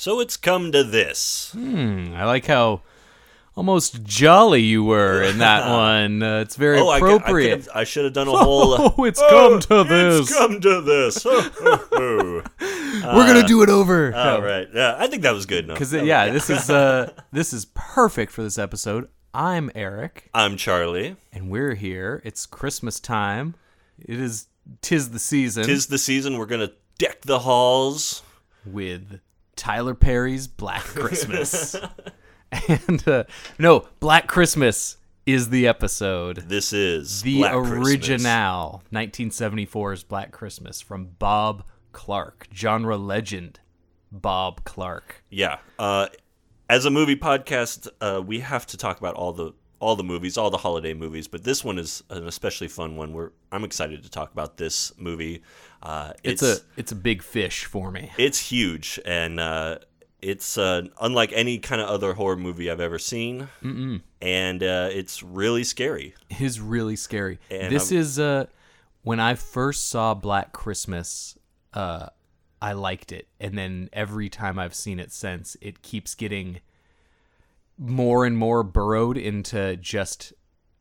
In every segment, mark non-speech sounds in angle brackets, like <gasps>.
So it's come to this. Hmm, I like how almost jolly you were in that <laughs> one. Uh, it's very oh, I, could- I, appropriate. could've- I should have done a whole. <laughs> Oh, it's come to this. It's come to this. We're gonna do it over. All right. Yeah, I think that was good enough. Because yeah, this is uh, <laughs> this is perfect for this episode. I'm Eric, I'm Charlie. and we're here. It's Christmas time. It is tis the season Tis the season. We're gonna deck the halls. with Tyler Perry's Black Christmas. <laughs> and uh, no, Black Christmas is the episode. This is The Black Christmas. original 1974's Black Christmas from Bob Clark, genre legend Bob Clark. Yeah. Uh, as a movie podcast, uh, we have to talk about all the all the movies, all the holiday movies, but this one is an especially fun one. Where I'm excited to talk about this movie. Uh, It's, a it's a big fish for me. it's huge and uh, it's uh, unlike any kind of other horror movie I've ever seen, Mm-mm. and uh, it's really scary. It is really scary. And this I'm- is uh when I first saw Black Christmas, uh I liked it. And then every time I've seen it since, it keeps getting more and more burrowed into just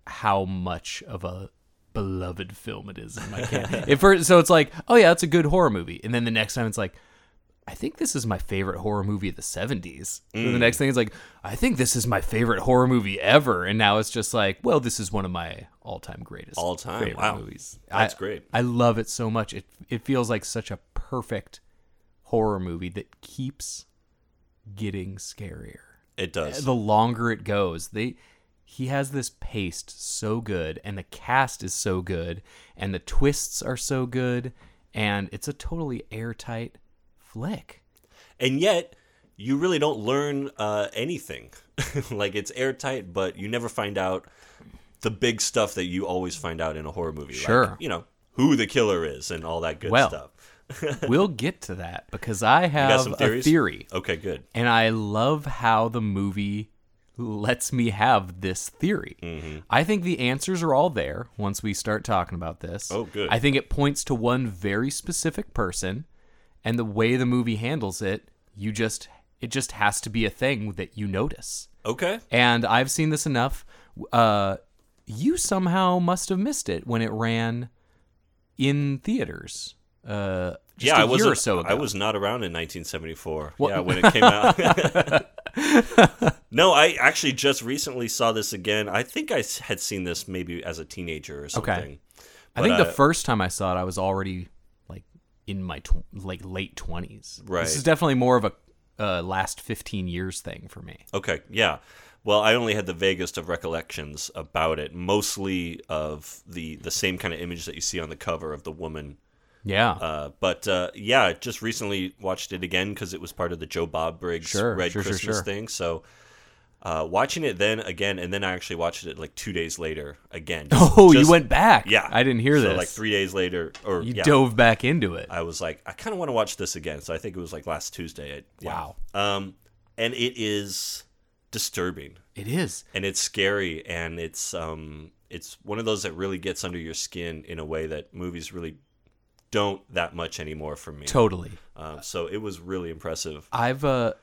how much of a beloved film it is in my. At first, so it's like, oh yeah, it's a good horror movie. And then the next time it's like, I think this is my favorite horror movie of the 70s. And Mm. the next thing is like, I think this is my favorite horror movie ever. And now it's just like, well, this is one of my all time greatest All time? Wow. movies. That's I- great. I love it so much. It it feels like such a perfect horror movie that keeps getting scarier. It does. The longer it goes, they he has this paced so good and the cast is so good and the twists are so good and it's a totally airtight flick. and yet you really don't learn uh, anything. <laughs> like it's airtight, but you never find out the big stuff that you always find out in a horror movie. Sure. like, you know who the killer is and all that good Well, stuff. We'll get to that because I have a theory. Okay, good. And I love how the movie lets me have this theory. Mm-hmm. I think the answers are all there once we start talking about this. Oh, good. I think it points to one very specific person, and the way the movie handles it, you just it just has to be a thing that you notice. Okay. And I've seen this enough. Uh, you somehow must have missed it when it ran in theaters. Uh, just yeah, a I year wasn't. or so ago. I was not around in 1974. What- Yeah, when it came out. <laughs> no, I actually just recently saw this again. I think I had seen this maybe as a teenager or something. I think But, the uh, first time I saw it, I was already like in my tw- like late twenties. Right. This is definitely more of a uh, last fifteen years thing for me. Okay, yeah. Well, I only had the vaguest of recollections about it, mostly of the the same kind of image that you see on the cover of the woman. Yeah. Uh, but uh, yeah, just recently watched it again because it was part of the Joe Bob Briggs Sure, Red sure, Christmas sure. thing. So uh, watching it then again, and then I actually watched it like two days later again. <laughs> oh, you went back. Yeah, I didn't hear so this. Like three days later, or you yeah, dove back into it. I was like, I kind of want to watch this again. So I think it was like last Tuesday. I- yeah. Wow. Um, and it is disturbing it is. and it's scary and it's um it's one of those that really gets under your skin in a way that movies really don't that much anymore for me. Totally. Um, so it was really impressive. I've uh,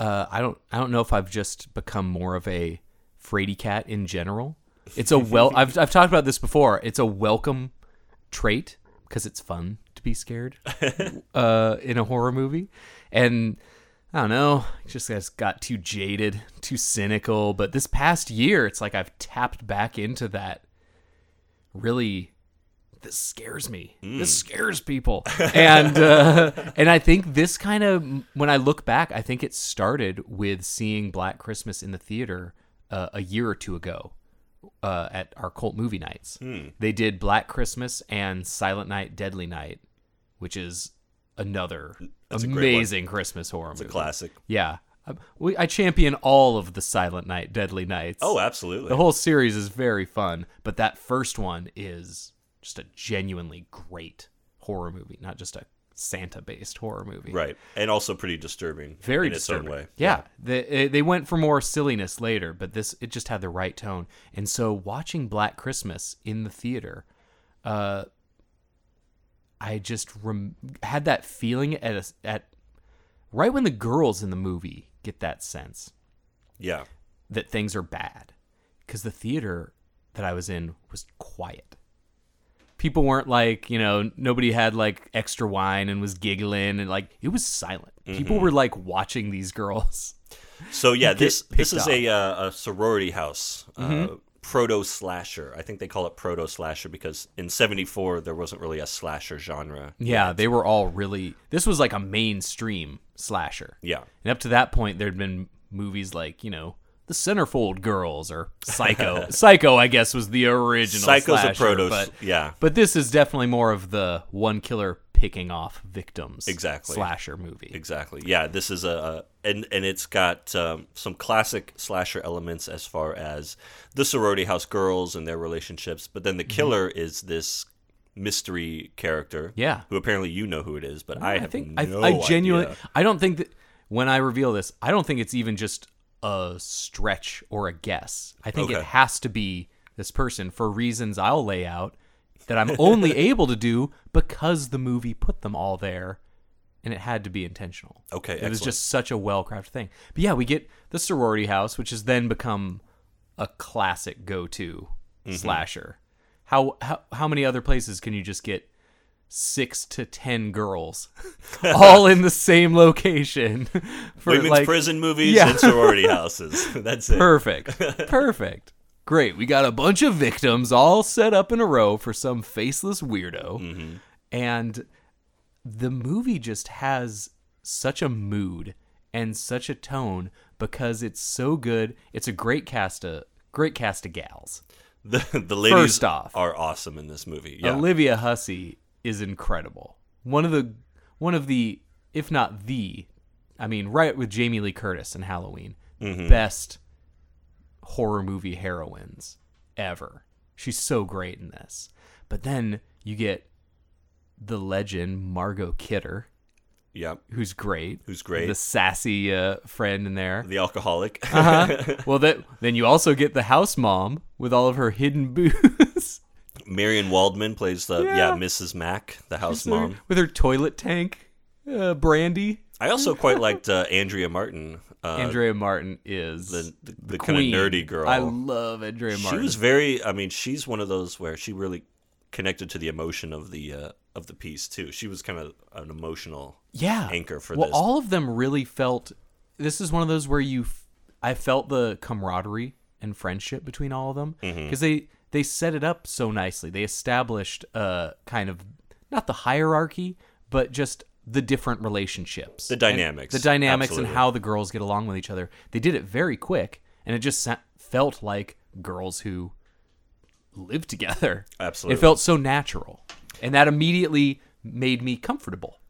uh, I don't, I don't know if I've just become more of a fraidy cat in general. It's a well, <laughs> I've, I've talked about this before. It's a welcome trait because it's fun to be scared, <laughs> uh, in a horror movie, and I don't know, just guys got too jaded, too cynical. But this past year, it's like I've tapped back into that. Really, this scares me. This scares people, <laughs> and uh, and I think this kind of when I look back, I think it started with seeing Black Christmas in the theater uh, a year or two ago uh, at our cult movie nights. They did Black Christmas and Silent Night, Deadly Night, which is another That's a great one. amazing Christmas horror It's a movie. classic. Yeah. I, we, I champion all of the Silent Night, Deadly Nights. Oh, absolutely. The whole series is very fun, but that first one is just a genuinely great horror movie, not just a Santa-based horror movie. right, and also pretty disturbing. Very in disturbing. its own way. Yeah, They, eh, they went for more silliness later, but this it just had the right tone. And so watching Black Christmas in the theater, uh, I just rem- had that feeling at a, at right when the girls in the movie get that sense yeah. that things are bad because the theater that I was in was quiet. People weren't like, you know, nobody had like extra wine and was giggling and like it was silent. People Mm-hmm. were like watching these girls. So <laughs> yeah, this this is a uh, a sorority house, uh, Mm-hmm. proto slasher. I think they call it proto slasher because in '74 there wasn't really a slasher genre. Yeah, they were all really This was like a mainstream slasher. Yeah, And up to that point there'd been movies like, you know, The Centerfold Girls or Psycho. <laughs> Psycho, I guess, was the original Psycho's a slasher, proto. but yeah, But this is definitely more of the one killer picking off victims Exactly. slasher movie. exactly. Yeah, this is a, a and and it's got um, some classic slasher elements as far as the sorority house girls and their relationships, but then the killer is this mystery character. Mm-hmm. Yeah. who apparently you know who it is, but I have think no I, I genuinely idea. I don't think that when I reveal this, I don't think it's even just a stretch or a guess. I think it has to be this person for reasons I'll lay out that I'm only <laughs> able to do because the movie put them all there and it had to be intentional. Okay, It was just such a well-crafted thing. But yeah, we get the sorority house which has then become a classic go-to Mm-hmm. slasher. How how how many other places can you just get six to ten girls <laughs> all in the same location <laughs> for Women's like prison movies Yeah. and sorority <laughs> houses. That's it. perfect perfect great we got a bunch of victims all set up in a row for some faceless weirdo Mm-hmm. and the movie just has such a mood and such a tone because it's so good it's a great cast of great cast of gals The the ladies First off. are awesome in this movie. Yeah. Olivia Hussey is incredible. One of the one of the if not the I mean right with Jamie Lee Curtis in Halloween, Mm-hmm. best horror movie heroines ever. She's so great in this. But then you get the legend Margot Kidder, yeah. who's great. Who's great. The sassy uh, friend in there. The alcoholic. Uh-huh. <laughs> well, that then you also get the house mom with all of her hidden booze. <laughs> Marian Waldman plays the yeah. Yeah. Mrs. Mack, the house with her- mom. with her toilet tank, uh, brandy. I also quite liked uh, Andrea Martin. Uh, Andrea Martin is the the, the kind of nerdy girl. I love Andrea Martin. she was very. I mean, she's one of those where she really connected to the emotion of the uh, of the piece too. She was kind of an emotional yeah anchor for well, this. all of them really felt. This is one of those where you, f- I felt the camaraderie and friendship between all of them Mm-hmm. because they they set it up so nicely. They established uh kind of not the hierarchy, but just the different relationships, The And dynamics, the dynamics, absolutely. and how the girls get along with each other. They did it very quick, and it just felt like girls who live together. Absolutely. It felt so natural. And that immediately made me comfortable.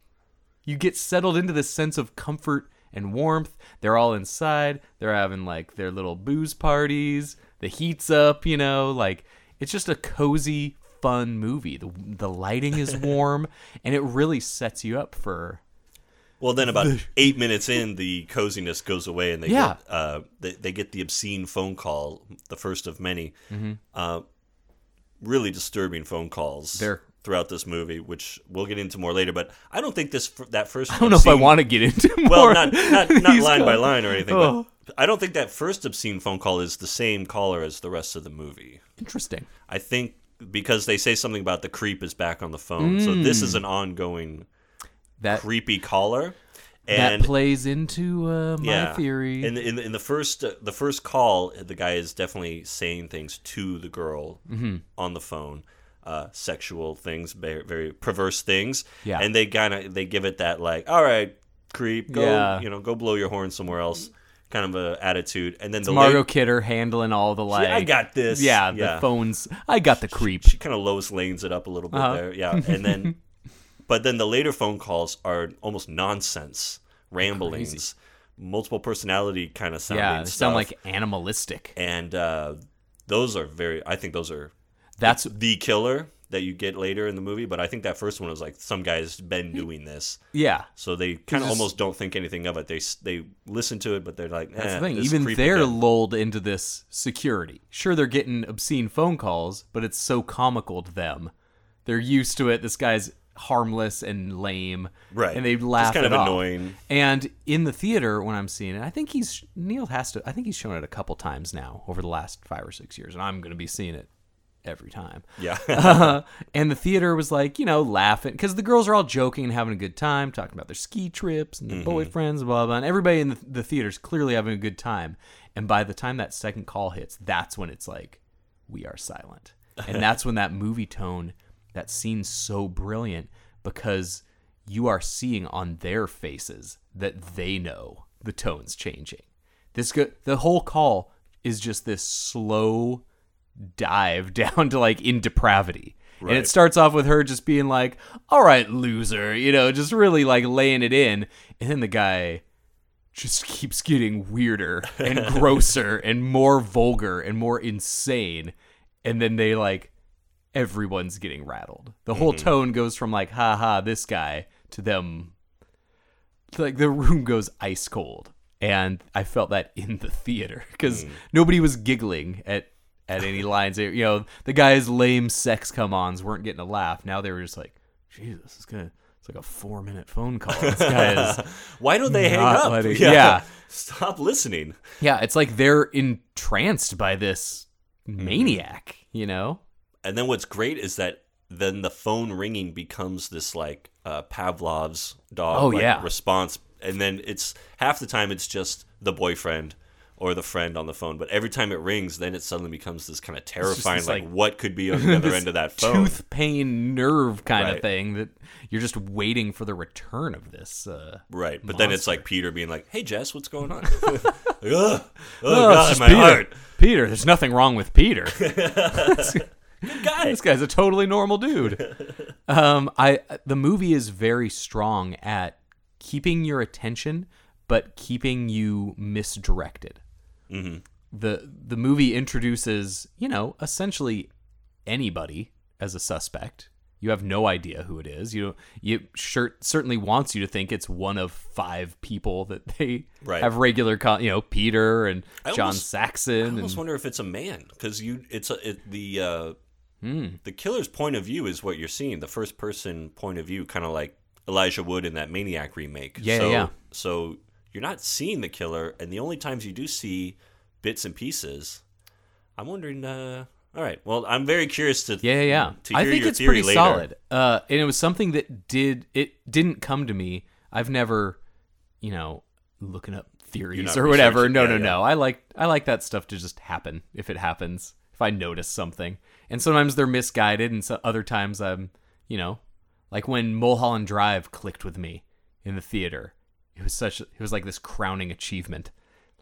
You get settled into this sense of comfort and warmth. They're all inside. They're having like their little booze parties. The heat's up, you know, like it's just a cozy, fun movie. The the lighting is <laughs> warm and it really sets you up for Well, then about <laughs> eight minutes in, the coziness goes away, and they Yeah. get uh, they, they get the obscene phone call, the first of many. Mm-hmm. Uh, really disturbing phone calls They're- throughout this movie, which we'll get into more later. But I don't think this that first. I don't know if I want to get into more. Well, not not, not line by line or anything, Oh. but I don't think that first obscene phone call is the same caller as the rest of the movie. Interesting. I think because they say something about the creep is back on the phone, so this Mm. is an ongoing That creepy caller. that And plays into uh, my yeah. theory. In the, in the, in the first uh, the first call, the guy is definitely saying things to the girl Mm-hmm. on the phone, uh, sexual things, very, very perverse things. Yeah. and they kind of they give it that like, all right, creep, go Yeah. you know, go blow your horn somewhere else, kind of a attitude. And then the Margot late- Kidder handling all the like. I got this. Yeah, Yeah. the phones. I got the creep. she kind of Lois Lanes it up a little bit Uh-huh. there, yeah, <laughs> and then. But then the later phone calls are almost nonsense, ramblings, multiple personality kind of sounding yeah, sound like animalistic. and uh, those are very. I think those are That's the killer that you get later in the movie. But I think that first one was like some guy's been doing this, yeah. so they kind of almost don't think anything of it. They they listen to it, but they're like, That's eh, the thing. Even they're lulled into this security. Sure, they're getting obscene phone calls, but it's so comical to them. They're used to it. This guy's harmless and lame, Right. And they laugh. kind it of off. annoying. And in the theater, when I'm seeing it, I think he's Neil has to. I think he's shown it a couple times now over the last five or six years, and I'm going to be seeing it every time. yeah. <laughs> Uh, and the theater was like, you know, laughing because the girls are all joking and having a good time, talking about their ski trips and their boyfriends, blah blah. Blah and everybody in the, the theater's clearly having a good time. And by the time that second call hits, that's when it's like, we are silent, and <laughs> that's when that movie tone, that scene's so brilliant because you are seeing on their faces that they know the tone's changing. This go- the whole call is just this slow dive <laughs> down to like in depravity. And it starts off with her just being like, "All right, loser," you know, just really like laying it in, and then the guy just keeps getting weirder and <laughs> grosser and more vulgar and more insane, and then they like everyone's getting rattled. The whole mm-hmm. tone goes from like, "Ha ha, this guy," to them like the room goes ice cold. And i felt that in the theater <laughs> because mm. nobody was giggling at at any lines They- you know the guy's lame sex come-ons weren't getting a laugh now they were just like jesus it's gonna it's like a four minute phone call this guy is <laughs> Why don't they hang up? letting- yeah. <laughs> Stop listening. yeah it's like they're entranced by this maniac you know And then what's great is that then the phone ringing becomes this like uh, Pavlov's dog Oh, like, yeah. response, and then it's half the time it's just the boyfriend or the friend on the phone, but every time it rings, then it suddenly becomes this kind of terrifying, this, like, like, what could be on the other end of that <laughs> phone? tooth pain nerve kind Right. of thing that you're just waiting for the return of this uh Right, but then it's like Peter being like, "Hey Jess, what's going on?" <laughs> <laughs> Ugh. oh, Oh, God, my Peter. heart. Peter, there's nothing wrong with Peter. Good guy. this guy's a totally normal dude. Um, I the movie is very strong at keeping your attention, but keeping you misdirected. Mm-hmm. the The movie introduces, you know, essentially anybody as a suspect. You have no idea who it is. You you sure, certainly wants you to think it's one of five people that they Right. have regular, con- you know, Peter and I John almost- Saxon. I and, almost wonder if it's a man because you, it's a, it, the uh, Hmm. the killer's point of view is what you're seeing. The first person point of view, kind of like Elijah Wood in that Maniac remake. Yeah, so, yeah. So you're not seeing the killer, and the only times you do see bits and pieces, I'm wondering. Uh, all right, well, I'm very curious to Yeah, yeah, to I think it's pretty later. solid. Uh, and it was something that did it didn't come to me. I've never, you know, looking up theories or whatever. No, Yeah, no, yeah. no. I like I like that stuff to just happen if it happens. If I notice something, and sometimes they're misguided, and so other times I'm, you know, like when Mulholland Drive clicked with me in the theater. It was such. It was like this crowning achievement.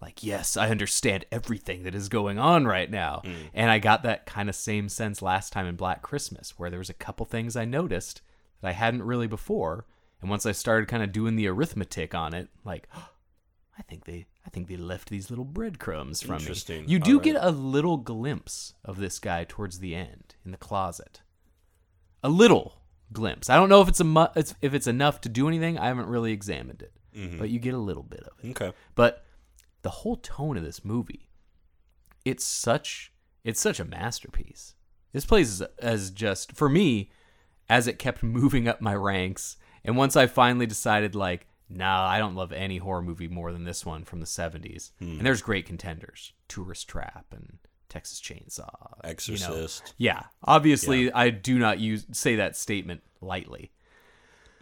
Like, yes, I understand everything that is going on right now. Mm. And I got that kind of same sense last time in Black Christmas, where there was a couple things I noticed that I hadn't really before. And once I started kind of doing the arithmetic on it, like, <gasps> I think they, I think they left these little breadcrumbs from Interesting. me. You do right. get a little glimpse of this guy towards the end in the closet. A little glimpse. I don't know if it's a mu- if it's enough to do anything. I haven't really examined it, Mm-hmm. but you get a little bit of it. Okay. But the whole tone of this movie, it's such it's such a masterpiece. This plays as, as just for me, as it kept <laughs> moving up my ranks, and once I finally decided like, nah, I don't love any horror movie more than this one from the '70s. And there's great contenders: Tourist Trap and Texas Chainsaw, you know. Exorcist. Yeah, obviously, I do not use say that statement lightly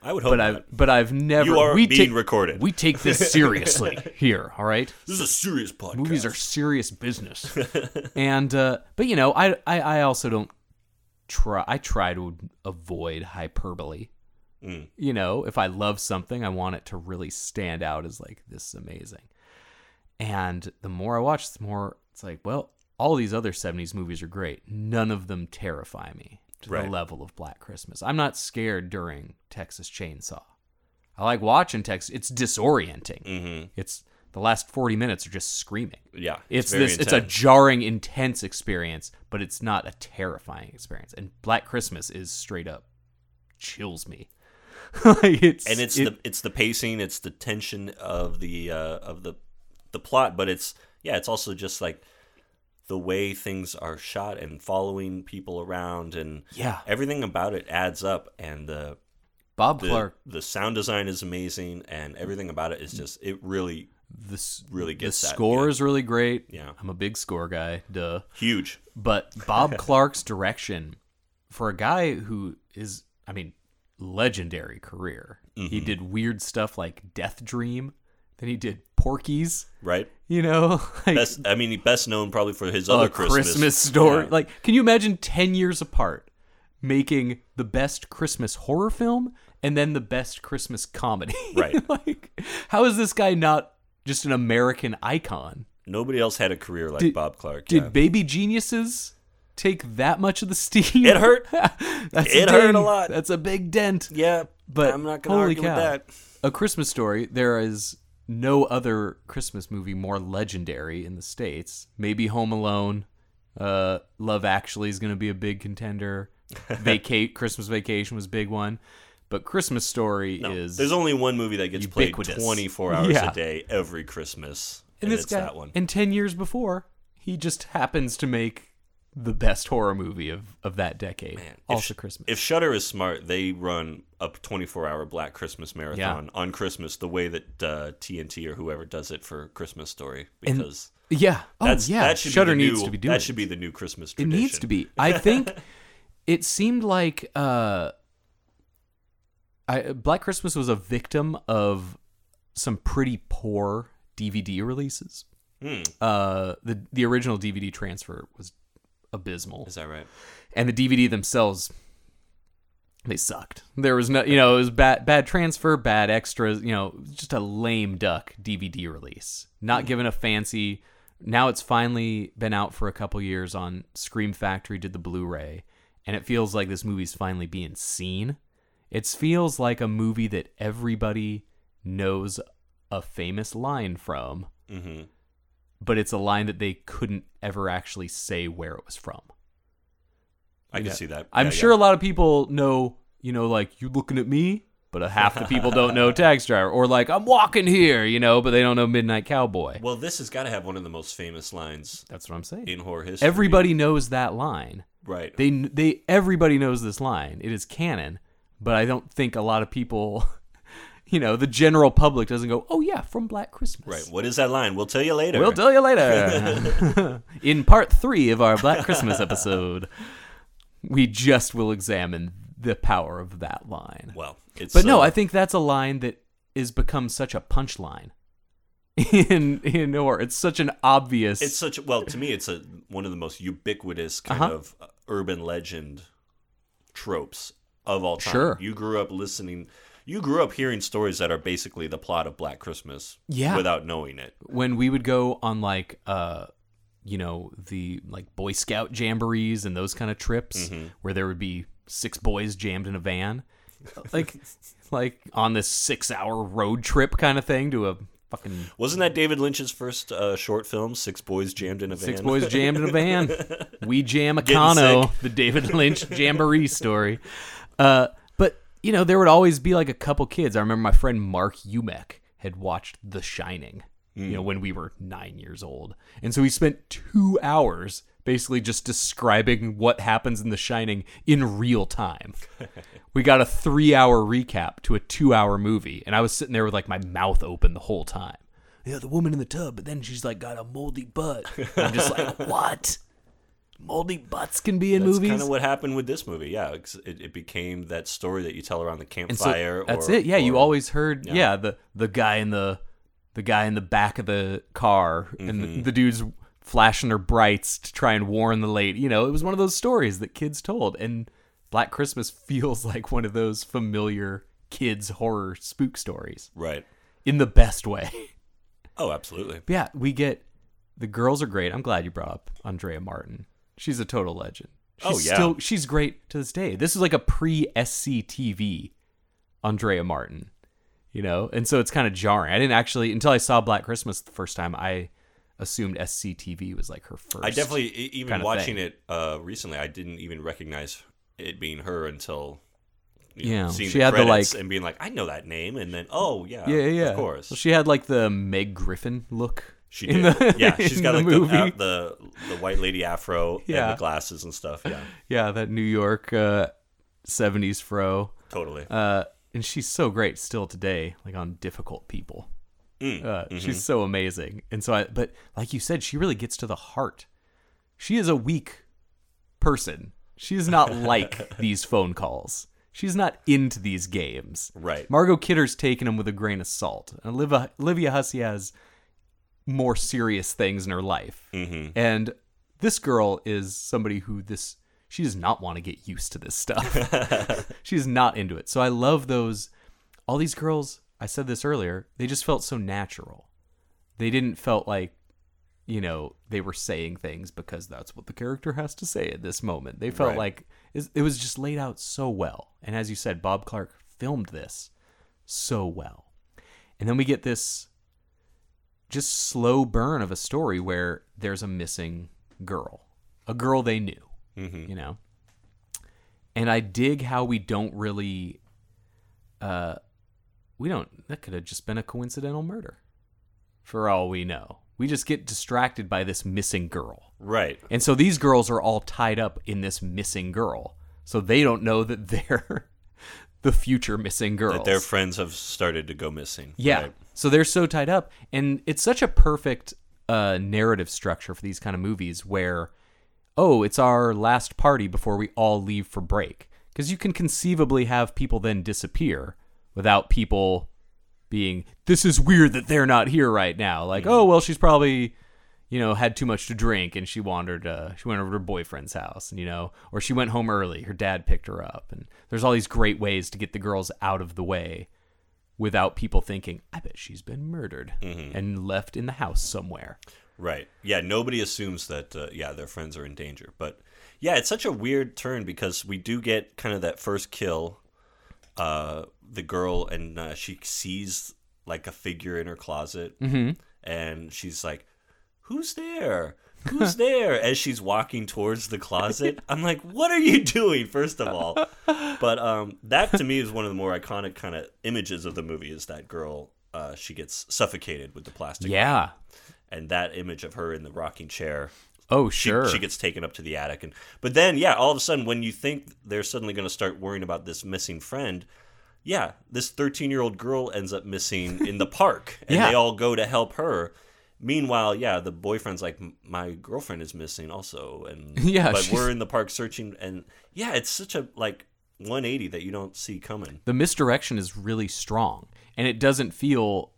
I would hope but not. I've but I've never. You are we being take- recorded. We take this <laughs> seriously here. All right, this is a serious podcast. movies are serious business, <laughs> and uh, but you know, I, I I also don't try. I try to avoid hyperbole. Mm. You know, if I love something, I want it to really stand out as like this is amazing. And the more I watch, the more it's like, well, all these other '70s movies are great. None of them terrify me to Right. the level of Black Christmas. I'm not scared during Texas Chainsaw. I like watching Texas. It's disorienting. Mhm. It's the last 40 minutes are just screaming. Yeah, It's, very this it's a jarring intense experience, but it's not a terrifying experience. And Black Christmas is straight up chills me. <laughs> like it's and it's it- the it's the pacing, it's the tension of the uh, of the the plot, but it's yeah, it's also just like the way things are shot and following people around and Yeah. everything about it adds up and the Bob the, Clark the sound design is amazing and everything about it is just it really this really the gets that score is really great. Yeah. I'm a big score guy. Duh. huge. But Bob <laughs> Clark's direction for a guy who is, I mean, legendary career. Mm-hmm. He did weird stuff like Death Dream. Then he did Porky's. Right? You know, <laughs> like Best I mean best known probably for his other Christmas, story. Yeah. Like, can you imagine ten years apart making the best Christmas horror film and then the best Christmas comedy? <laughs> Right. like, how is this guy not just an American icon? Nobody else had a career like Did- Bob Clark. Did yeah. Baby Geniuses take that much of the steam? It hurt. <laughs> That's It a hurt a lot. That's a big dent. yeah, But I'm not gonna argue cow. with that. A Christmas Story. There is no other Christmas movie more legendary in the states. Maybe Home Alone. Uh, Love Actually is going to be a big contender. <laughs> Vacate Christmas Vacation was a big one, but Christmas Story No, is there's only one movie that gets ubiquitous. played 24 hours Yeah. a day every Christmas, and and, this it's guy. that one. And ten years before, he just happens to make the best horror movie of of that decade. Man, also if, Christmas. If Shudder is smart, they run a 24-hour Black Christmas marathon on Christmas, the way that uh, TNT or whoever does it for Christmas Story, And- because yeah. Oh that's yeah. that should Shudder be the needs new, to be doing that should be the new Christmas tradition. It needs to be. I think <laughs> it seemed like uh, I, Black Christmas was a victim of some pretty poor DVD releases. Hmm. Uh, the the original DVD transfer was abysmal, Is that right? and the DVD themselves they sucked. There was no, you know, it was bad bad transfer, bad extras. You know, just a lame duck DVD release. Not given a fancy. Now it's finally been out for a couple years on Scream Factory. Did the Blu-ray, and it feels like this movie's finally being seen. It feels like a movie that everybody knows a famous line from, Mm-hmm. but it's a line that they couldn't ever actually say where it was from. I can Yeah. see that. I'm Yeah, sure yeah. a lot of people know, you know, like you looking at me, but a half the people don't know <laughs> Taxi Driver, or like I'm walking here, you know, but they don't know Midnight Cowboy. Well, this has got to have one of the most famous lines That's what I'm saying. in horror history. Everybody knows that line. right? They they everybody knows this line. It is canon, but I don't think a lot of people, <laughs> you know, the general public doesn't go, "Oh yeah, from Black Christmas." right. What is that line? We'll tell you later. We'll tell you later. <laughs> In part three of our Black Christmas episode, we just will examine the power of that line. Well, it's But no, uh, I think that's a line that is become such a punchline <laughs> in in horror. It's such an obvious. it's such well to me it's a one of the most ubiquitous kind Uh-huh. of uh, urban legend tropes of all time Sure. you grew up listening you grew up hearing stories that are basically the plot of black christmas Yeah. without knowing it when we would go on like uh you know the like boy scout jamborees and those kind of trips Mm-hmm. where there would be six boys jammed in a van. Like <laughs> like on this six hour road trip kind of thing to a fucking wasn't that david lynch's first uh, short film six boys jammed in a van? Six boys jammed in a van. <laughs> We jam a Getting the david lynch jamboree story. Uh but you know there would always be like a couple kids. I remember my friend mark umek had watched the shining you know mm. when we were nine years old and so we spent two hours basically just describing what happens in the shining in real time <laughs> we got a three hour recap to a two hour movie and i was sitting there with like my mouth open the whole time yeah the woman in the tub but then she's like got a moldy butt And i'm just like <laughs> what moldy butts can be in that's movies kind of what happened with this movie yeah it, it became that story that you tell around the And so campfire that's or- it. Yeah, you always heard. Yeah. Yeah. the the guy in the the guy in the back of the car, and Mm-hmm. the, the dudes flashing their brights to try and warn the late. You know, it was one of those stories that kids told, and Black Christmas <laughs> feels like one of those familiar kids horror spook stories right in the best way. <laughs> oh absolutely yeah, we get the girls are great. I'm glad you brought up Andrea Martin. She's a total legend. She's Oh, yeah. still she's great to this day. This is like a pre SCTV Andrea Martin, you know, and so it's kind of jarring. I didn't actually until I saw Black Christmas the first time. I assumed SCTV was like her first. I definitely even watching thing. it uh, recently. I didn't even recognize it being her until you Yeah, know, seeing she the had the, like- and being like, I know that name, and then oh yeah, Yeah, yeah, yeah. of course. Well, she had like the Meg Griffin look. She did. the- yeah, <laughs> she's got the like the, uh, the the white lady afro and the glasses and stuff. Yeah, yeah, that New York uh, '70s fro. totally. Uh, and she's so great still today, like on difficult people. Mm, Uh, mm-hmm. She's so amazing, and so I. But like you said, she really gets to the heart. She is a weak person. She is not <laughs> like these phone calls. She's not into these games. Right. Margot Kidder's taking them with a grain of salt. And Olivia, Olivia Hussey has more serious things in her life. Mm-hmm. And this girl is somebody who this she does not want to get used to this stuff. <laughs> <laughs> She's not into it. So I love those all these girls, I said this earlier, they just felt so natural. They didn't felt like you know, they were saying things because that's what the character has to say at this moment. They felt Right. like it was just laid out so well. And as you said, Bob Clark filmed this so well. And then we get this just slow burn of a story where there's a missing girl, a girl they knew, Mm-hmm. you know. And I dig how we don't really, uh, we don't. That could have just been a coincidental murder, for all we know. We just get distracted by this missing girl. Right. And so these girls are all tied up in this missing girl. So they don't know that <laughs> they're the future missing girls. That their friends have started to go missing. Yeah. Right. So they're so tied up. And it's such a perfect uh, narrative structure for these kind of movies where, oh, it's our last party before we all leave for break. Because you can conceivably have people then disappear without people being, this is weird that they're not here right now. Like, oh, well, she's probably, you know, had too much to drink and she wandered, uh, she went over to her boyfriend's house, and, you know, or she went home early. Her dad picked her up. And there's all these great ways to get the girls out of the way without people thinking, I bet she's been murdered and left in the house somewhere. Right. Yeah. Nobody assumes that. Uh, yeah, their friends are in danger. But yeah, it's such a weird turn because we do get kind of that first kill. Uh, the girl and uh, she sees like a figure in her closet, mm-hmm. and she's like, "Who's there? Who's <laughs> there?" As she's walking towards the closet, I'm like, "What are you doing?" First of all, but um, that to me is one of the more iconic kind of images of the movie. Is that girl? Uh, she gets suffocated with the plastic Yeah. And that image of her in the rocking chair Oh, she, sure. she gets taken up to the attic and but then yeah all of a sudden when you think they're suddenly going to start worrying about this missing friend yeah this 13 year old girl ends up missing in the park <laughs> and Yeah. they all go to help her meanwhile yeah the boyfriend's like my girlfriend is missing also and <laughs> Yeah, but she's- we're in the park searching and yeah it's such a like 180 that you don't see coming the misdirection is really strong, and it doesn't feel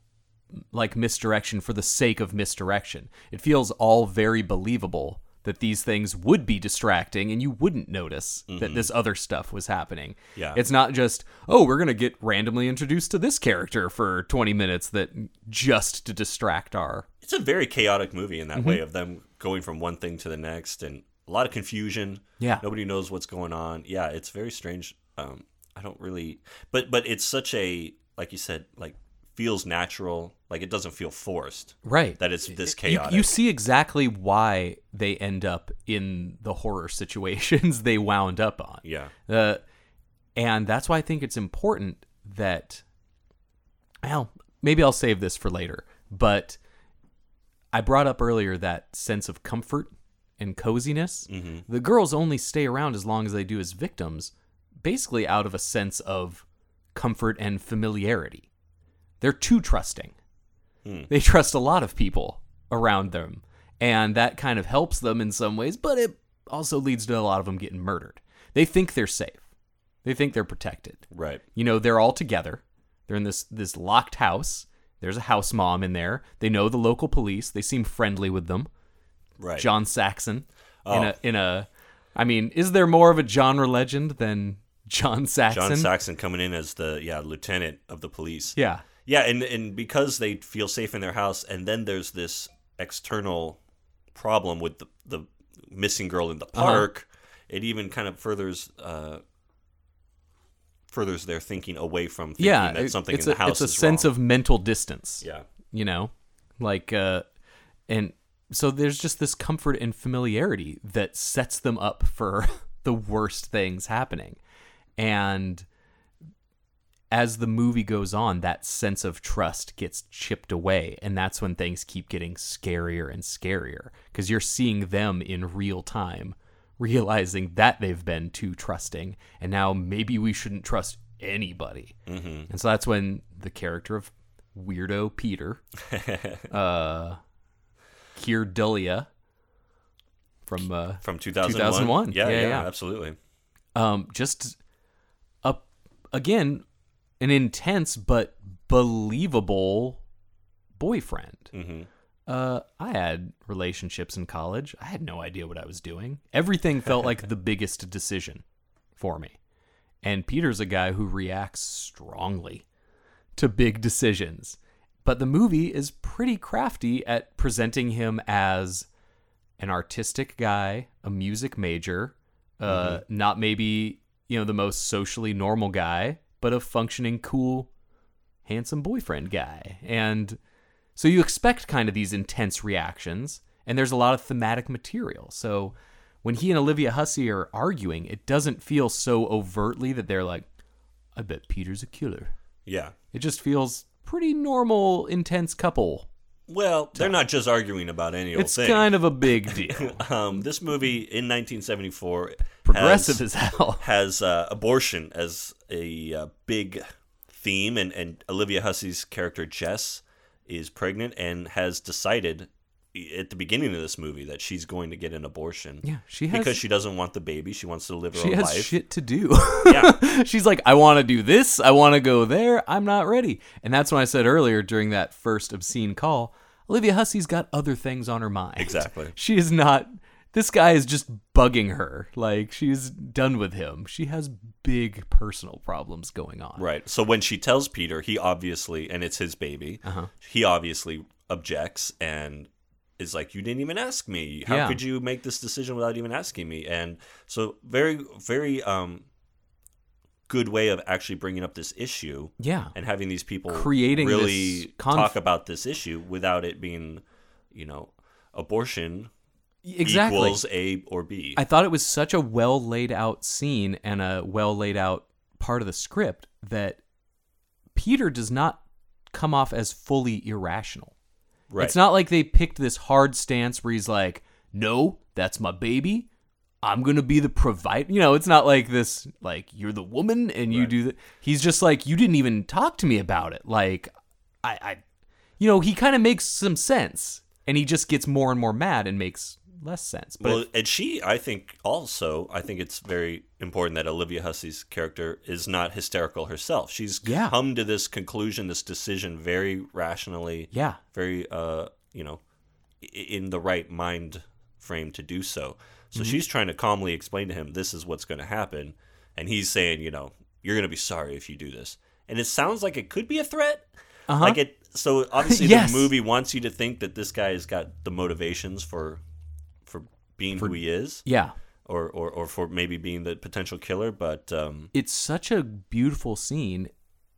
like misdirection for the sake of misdirection. It feels all very believable that these things would be distracting and you wouldn't notice that this other stuff was happening. Mm-hmm. Yeah. It's not just, oh, we're going to get randomly introduced to this character for 20 minutes that just to distract our it's a very chaotic movie in that Mm-hmm. way of them going from one thing to the next and a lot of confusion. Yeah. Nobody knows what's going on. Yeah, it's very strange. Um, I don't really, but but it's such a like you said, like feels natural. Like it doesn't feel forced. Right. That it's this You, you see exactly why they end up in the horror <laughs> situations they wound up on. Yeah. Uh, and that's why I think it's important that, well, maybe I'll save this for later, but I brought up earlier that sense of comfort and coziness. Mm-hmm. The girls only stay around as long as they do as victims, basically out of a sense of comfort and familiarity. They're too trusting. Hmm. They trust a lot of people around them, and that kind of helps them in some ways, but it also leads to a lot of them getting murdered. They think they're safe. They think they're protected. Right. You know, they're all together. They're in this this locked house. There's a house mom in there. They know the local police. They seem friendly with them. Right. John Saxon in Oh. a in a I mean, is there more of a genre legend than John Saxon? John Saxon coming in as the yeah lieutenant of the police. Yeah. Yeah, and and because they feel safe in their house, and then there's this external problem with the, the missing girl in the Uh-huh. park, it even kind of furthers uh, furthers their thinking away from thinking yeah, that something in a, the house it's a sense wrong. of mental distance. yeah. you know like uh and so there's just this comfort and familiarity that sets them up for <laughs> the worst things happening and as the movie goes on that sense of trust gets chipped away and that's when things keep getting scarier and scarier because you're seeing them in real time realizing that they've been too trusting and now maybe we shouldn't trust anybody Mm-hmm. and so that's when the character of weirdo Peter, <laughs> uh, Keir Dullea from uh, From 2001. 2001. Yeah, Yeah, yeah, yeah. absolutely. um, just again an intense but believable boyfriend. hmm Uh, I had relationships in college. I had no idea what I was doing. Everything felt like the <laughs> biggest decision for me. And Peter's a guy who reacts strongly to big decisions. But the movie is pretty crafty at presenting him as an artistic guy, a music major, uh, not maybe, you know, the most socially normal guy, but a functioning, cool, handsome boyfriend guy. And so you expect kind of these intense reactions, and there's a lot of thematic material. So when he and Olivia Hussey are arguing, it doesn't feel so overtly that they're like, I bet Peter's a killer. Yeah. It just feels pretty normal, intense couple. Well, they're not just arguing about any old It's thing. It's kind of a big <laughs> deal. um, this movie in 1974 Progressive has, as hell. <laughs> has uh, abortion as a uh, big theme, and, and Olivia Hussey's character Jess is pregnant and has decided at the beginning of this movie that she's going to get an abortion. Yeah, she has- because she doesn't want the baby; she wants to live her life. She has life. shit to do. Yeah. <laughs> She's like, I want to do this. I want to go there. I'm not ready. And that's when I said earlier during that first obscene call, Olivia Hussey's got other things on her mind. Exactly. <laughs> She is not. This guy is just bugging her. Like she's done with him. She has big personal problems going on. Right. So when she tells Peter, he obviously, and it's his baby, Uh-huh. he obviously objects and is like, "You didn't even ask me. How Yeah. could you make this decision without even asking me?" And so very, very um, good way of actually bringing up this issue Yeah. and having these people Creating really conf- talk about this issue without it being, you know, abortion Exactly. equals A or B. I thought it was such a well laid out scene and a well laid out part of the script that Peter does not come off as fully irrational. Right. It's not like they picked this hard stance where he's like, "No, that's my baby. I'm gonna be the provider." You know, it's not like this. Like you're the woman and you do that. He's just like, "You didn't even talk to me about it." Like, I, I, you know, he kind of makes some sense, and he just gets more and more mad and makes less sense. But well, it- and she, I think, also, I think it's very important that Olivia Hussey's character is not hysterical herself. She's Yeah. come to this conclusion, this decision, very rationally, yeah, very, uh, you know, in the right mind frame to do so. So Mm-hmm. she's trying to calmly explain to him, this is what's going to happen, and he's saying, you know, you're going to be sorry if you do this, and it sounds like it could be a threat. Uh-huh. Like it, so obviously <laughs> Yes. the movie wants you to think that this guy has got the motivations for for being who he is, yeah. or, or or for maybe being the potential killer. But um, it's such a beautiful scene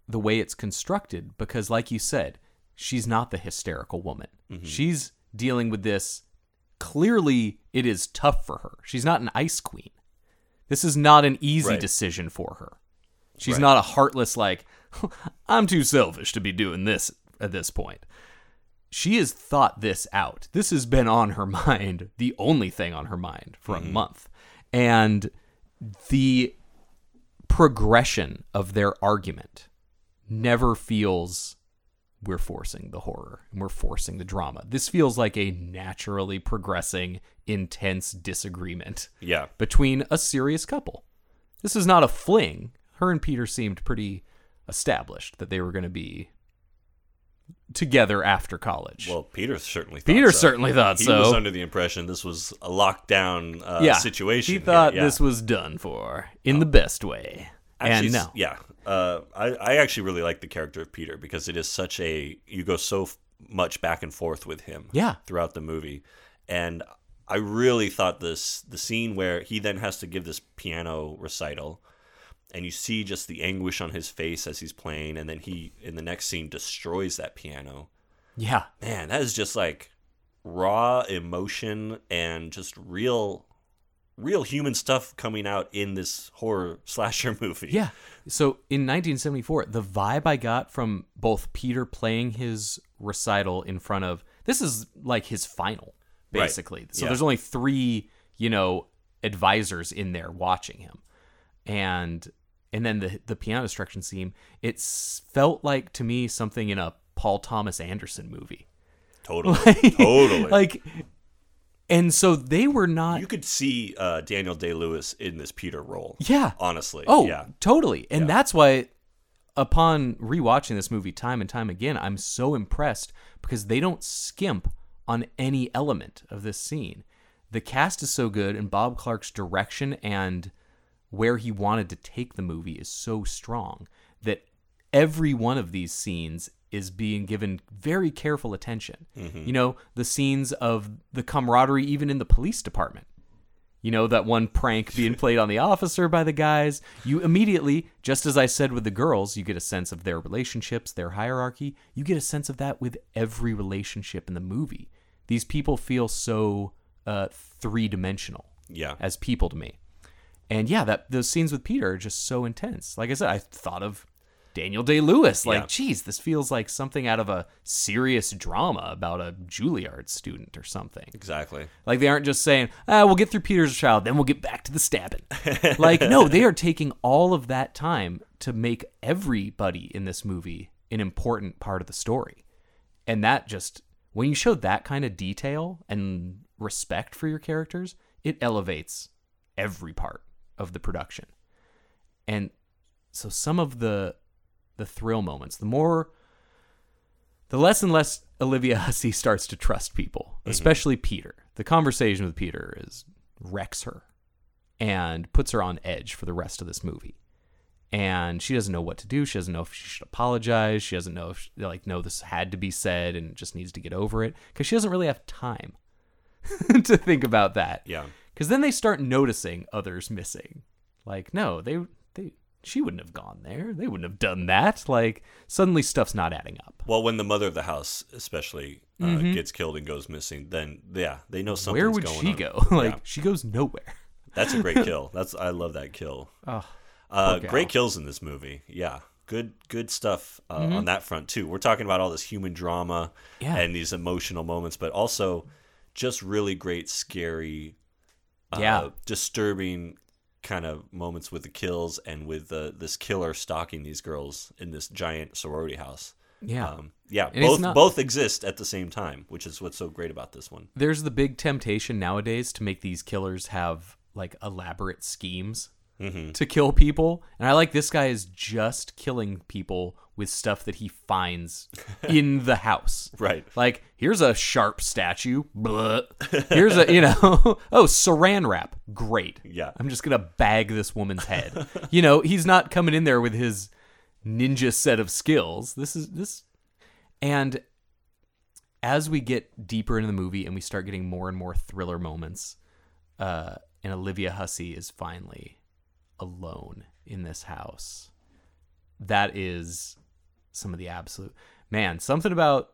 the way it's constructed because like you said she's not the hysterical woman Mm-hmm. she's dealing with this clearly it is tough for her she's not an ice queen this is not an easy Right. decision for her she's Right. not a heartless like <laughs> i'm too selfish to be doing this at this point she has thought this out. This has been on her <laughs> mind, the only thing on her mind for a mm-hmm. month. And the progression of their argument never feels we're forcing the horror and we're forcing the drama. This feels like a naturally progressing, intense disagreement yeah, between a serious couple. This is not a fling. Her and Peter seemed pretty established that they were going to be together after college. well, Peter certainly. Thought Peter so. certainly thought he so. was under the impression this was a lockdown uh, yeah, situation. He thought yeah. Oh. this was done for in the best way. Actually, and no, yeah, uh, I I actually really like the character of Peter because it is such a you go so f- much back and forth with him. Yeah. throughout the movie, and I really thought this the scene where he then has to give this piano recital and you see just the anguish on his face as he's playing and then he in the next scene destroys that piano. Yeah. Man, that is just like raw emotion and just real real human stuff coming out in this horror <laughs> slasher movie. Yeah. So in 1974, the vibe I got from both Peter playing his recital in front of this is like his final, Right. basically. So Yeah. there's only three, you know, advisors in there watching him, and and then the the piano destruction scene. It felt like to me something in a Paul Thomas Anderson movie. Totally. <laughs> totally. Like, and so they were not. you could see uh, Daniel Day Lewis in this Peter role. Yeah. Honestly. Oh, yeah. totally. And Yeah. that's why, upon rewatching this movie time and time again, I'm so impressed because they don't skimp on any element of this scene. The cast is so good, and Bob Clark's direction and where he wanted to take the movie is so strong that every one of these scenes is being given very careful attention. You know, the scenes of the camaraderie, even in the police department. You know, that one prank being played on the <laughs> officer by the guys. You immediately, just as I said with the girls, you get a sense of their relationships, their hierarchy. You get a sense of that with every relationship in the movie. These people feel so uh, three dimensional Yeah. as people to me. And yeah, that those scenes with Peter are just so intense. Like I said, I thought of Daniel Day Lewis. Like, Yeah. geez, this feels like something out of a serious drama about a Juilliard student or something. Exactly. Like they aren't just saying, ah, we'll get through Peter's child, then we'll get back to the stabbing. <laughs> like, no, they are taking all of that time to make everybody in this movie an important part of the story. And that just, when you show that kind of detail and respect for your characters, it elevates every part of the production. And so some of the the thrill moments, the more the less and less Olivia <laughs> Hussey starts to trust people, mm-hmm. especially Peter. The conversation with Peter is wrecks her and puts her on edge for the rest of this movie. And she doesn't know what to do. She doesn't know if she should apologize. She doesn't know if like no this had to be said and just needs to get over it cuz she doesn't really have time <laughs> to think about that. Yeah. Cuz then they start noticing others missing. Like no, they they she wouldn't have gone there. They wouldn't have done that. Like suddenly stuff's not adding up. Well, when the mother of the house, especially, uh, gets killed and goes missing, then yeah, they know something's Mm-hmm. Where would going she on. go? <laughs> like Yeah. she goes nowhere. That's a great <laughs> kill. That's I love that kill. Oh, Uh, great gal. kills in this movie. Yeah, good good stuff uh, Mm-hmm. on that front too. We're talking about all this human drama Yeah. and these emotional moments, but also just really great, scary, uh, Yeah. disturbing kind of moments with the kills and with the this killer stalking these girls in this giant sorority house. Yeah. Um, yeah, And both not- both exist at the same time, which is what's so great about this one. There's the big temptation nowadays to make these killers have like elaborate schemes Mm-hmm. to kill people. And I like this guy is just killing people with stuff that he finds <laughs> in the house. Right. Like, here's a sharp statue. Blah. Here's a, you know, <laughs> oh, saran wrap. Great. Yeah. I'm just going to bag this woman's head. <laughs> you know, he's not coming in there with his ninja set of skills. This is this. And as we get deeper into the movie and we start getting more and more thriller moments, uh, and Olivia Hussey is finally alone in this house. That is some of the absolute man. Something about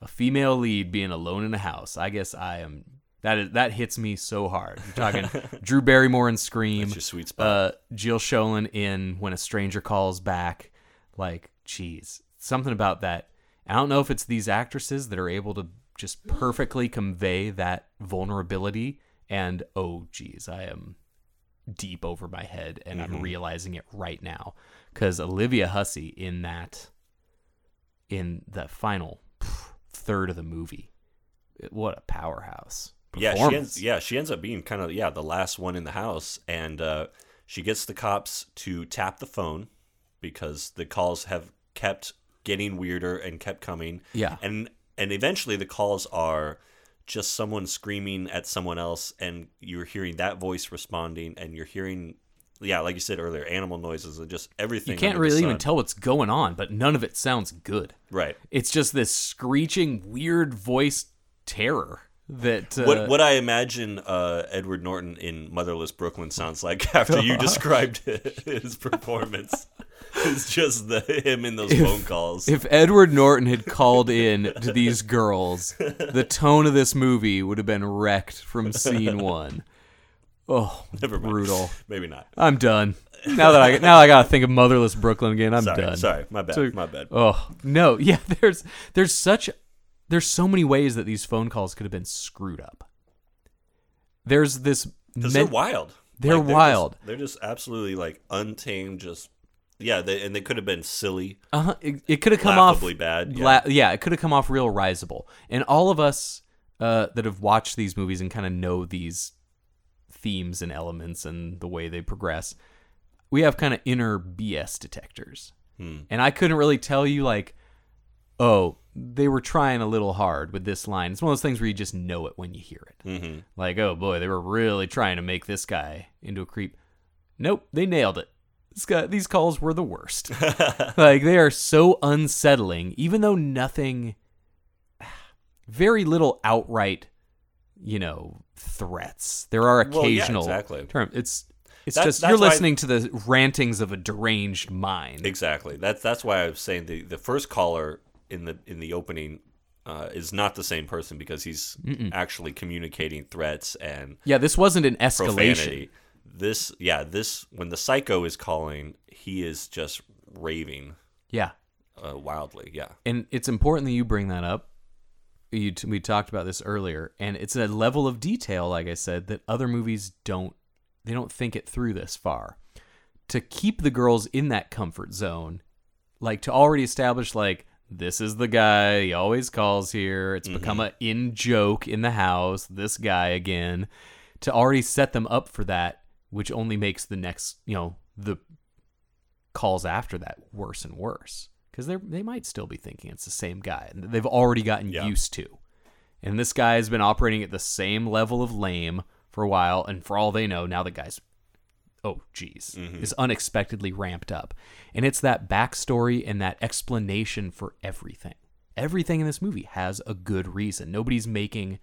a female lead being alone in a house. I guess I am. That is that hits me so hard. You're talking <laughs> Drew Barrymore in Scream. That's your sweet spot. Uh, Jill Schoelen in When a Stranger Calls Back. Like, geez, something about that. I don't know if it's these actresses that are able to just perfectly convey that vulnerability. And oh, geez, I am deep over my head, and I'm realizing it right now because Olivia Hussey in that in the final pff, third of the movie, what a powerhouse! Yeah, she ends, yeah, she ends up being kind of yeah the last one in the house, and uh, she gets the cops to tap the phone because the calls have kept getting weirder and kept coming. Yeah. and and eventually the calls are just someone screaming at someone else, and you're hearing that voice responding, and you're hearing. Yeah, like you said earlier, animal noises and just everything. You can't really even tell what's going on, but none of it sounds good. Right. It's just this screeching, weird voice terror. that uh, what what I imagine uh, Edward Norton in Motherless Brooklyn sounds like <laughs> after you <laughs> described <laughs> his performance <laughs> is just the him in those phone calls. If Edward Norton had called in to these girls, the tone of this movie would have been wrecked from scene <laughs> one. Oh, Never mind. brutal. Maybe not. I'm done. Now that I now I gotta think of Motherless Brooklyn again. I'm Sorry, done. sorry, my bad, So- my bad. Oh no, yeah. <laughs> There's there's such there's so many ways that these phone calls could have been screwed up. There's this. Men- they're wild. They're just- wild. they're just absolutely like untamed. Just yeah, they, and they could have been silly. Uh-huh. It, it could have come Laughably off bad, yeah. la- yeah, it could have come off real risible. And all of us uh, that have watched these movies and kind of know these themes and elements and the way they progress, we have kind of inner BS detectors. Hmm. And I couldn't really tell you like, oh, they were trying a little hard with this line. It's one of those things where you just know it when you hear it. Mm-hmm. Like, oh boy, they were really trying to make this guy into a creep. Nope, they nailed it. Guy, these calls were the worst. <laughs> like they are so unsettling, even though nothing, <sighs> very little outright, you know, threats. There are Well, yeah, occasional exactly. term. It's it's That- just that's you're listening to the rantings of a deranged mind. Exactly. That's that's why I was saying the the first caller in the in the opening uh, is not the same person because he's actually communicating threats and Yeah, this wasn't an escalation. profanity. This yeah this when the psycho is calling, he is just raving Yeah, uh, wildly. Yeah. and it's important that you bring that up. You we talked about this earlier, and it's a level of detail, like I said, that other movies don't. They don't think it through this far. To keep the girls in that comfort zone, like to already establish, like this is the guy he always calls here. It's become a in joke in the house. This guy again. To already set them up for that, which only makes the next, you know, the calls after that worse and worse because they they might still be thinking it's the same guy and they've already gotten Yeah. used to. And this guy has been operating at the same level of lame for a while, and for all they know, now the guy's oh geez mm-hmm. is unexpectedly ramped up, and it's that backstory and that explanation for everything. Everything in this movie has a good reason. Nobody's making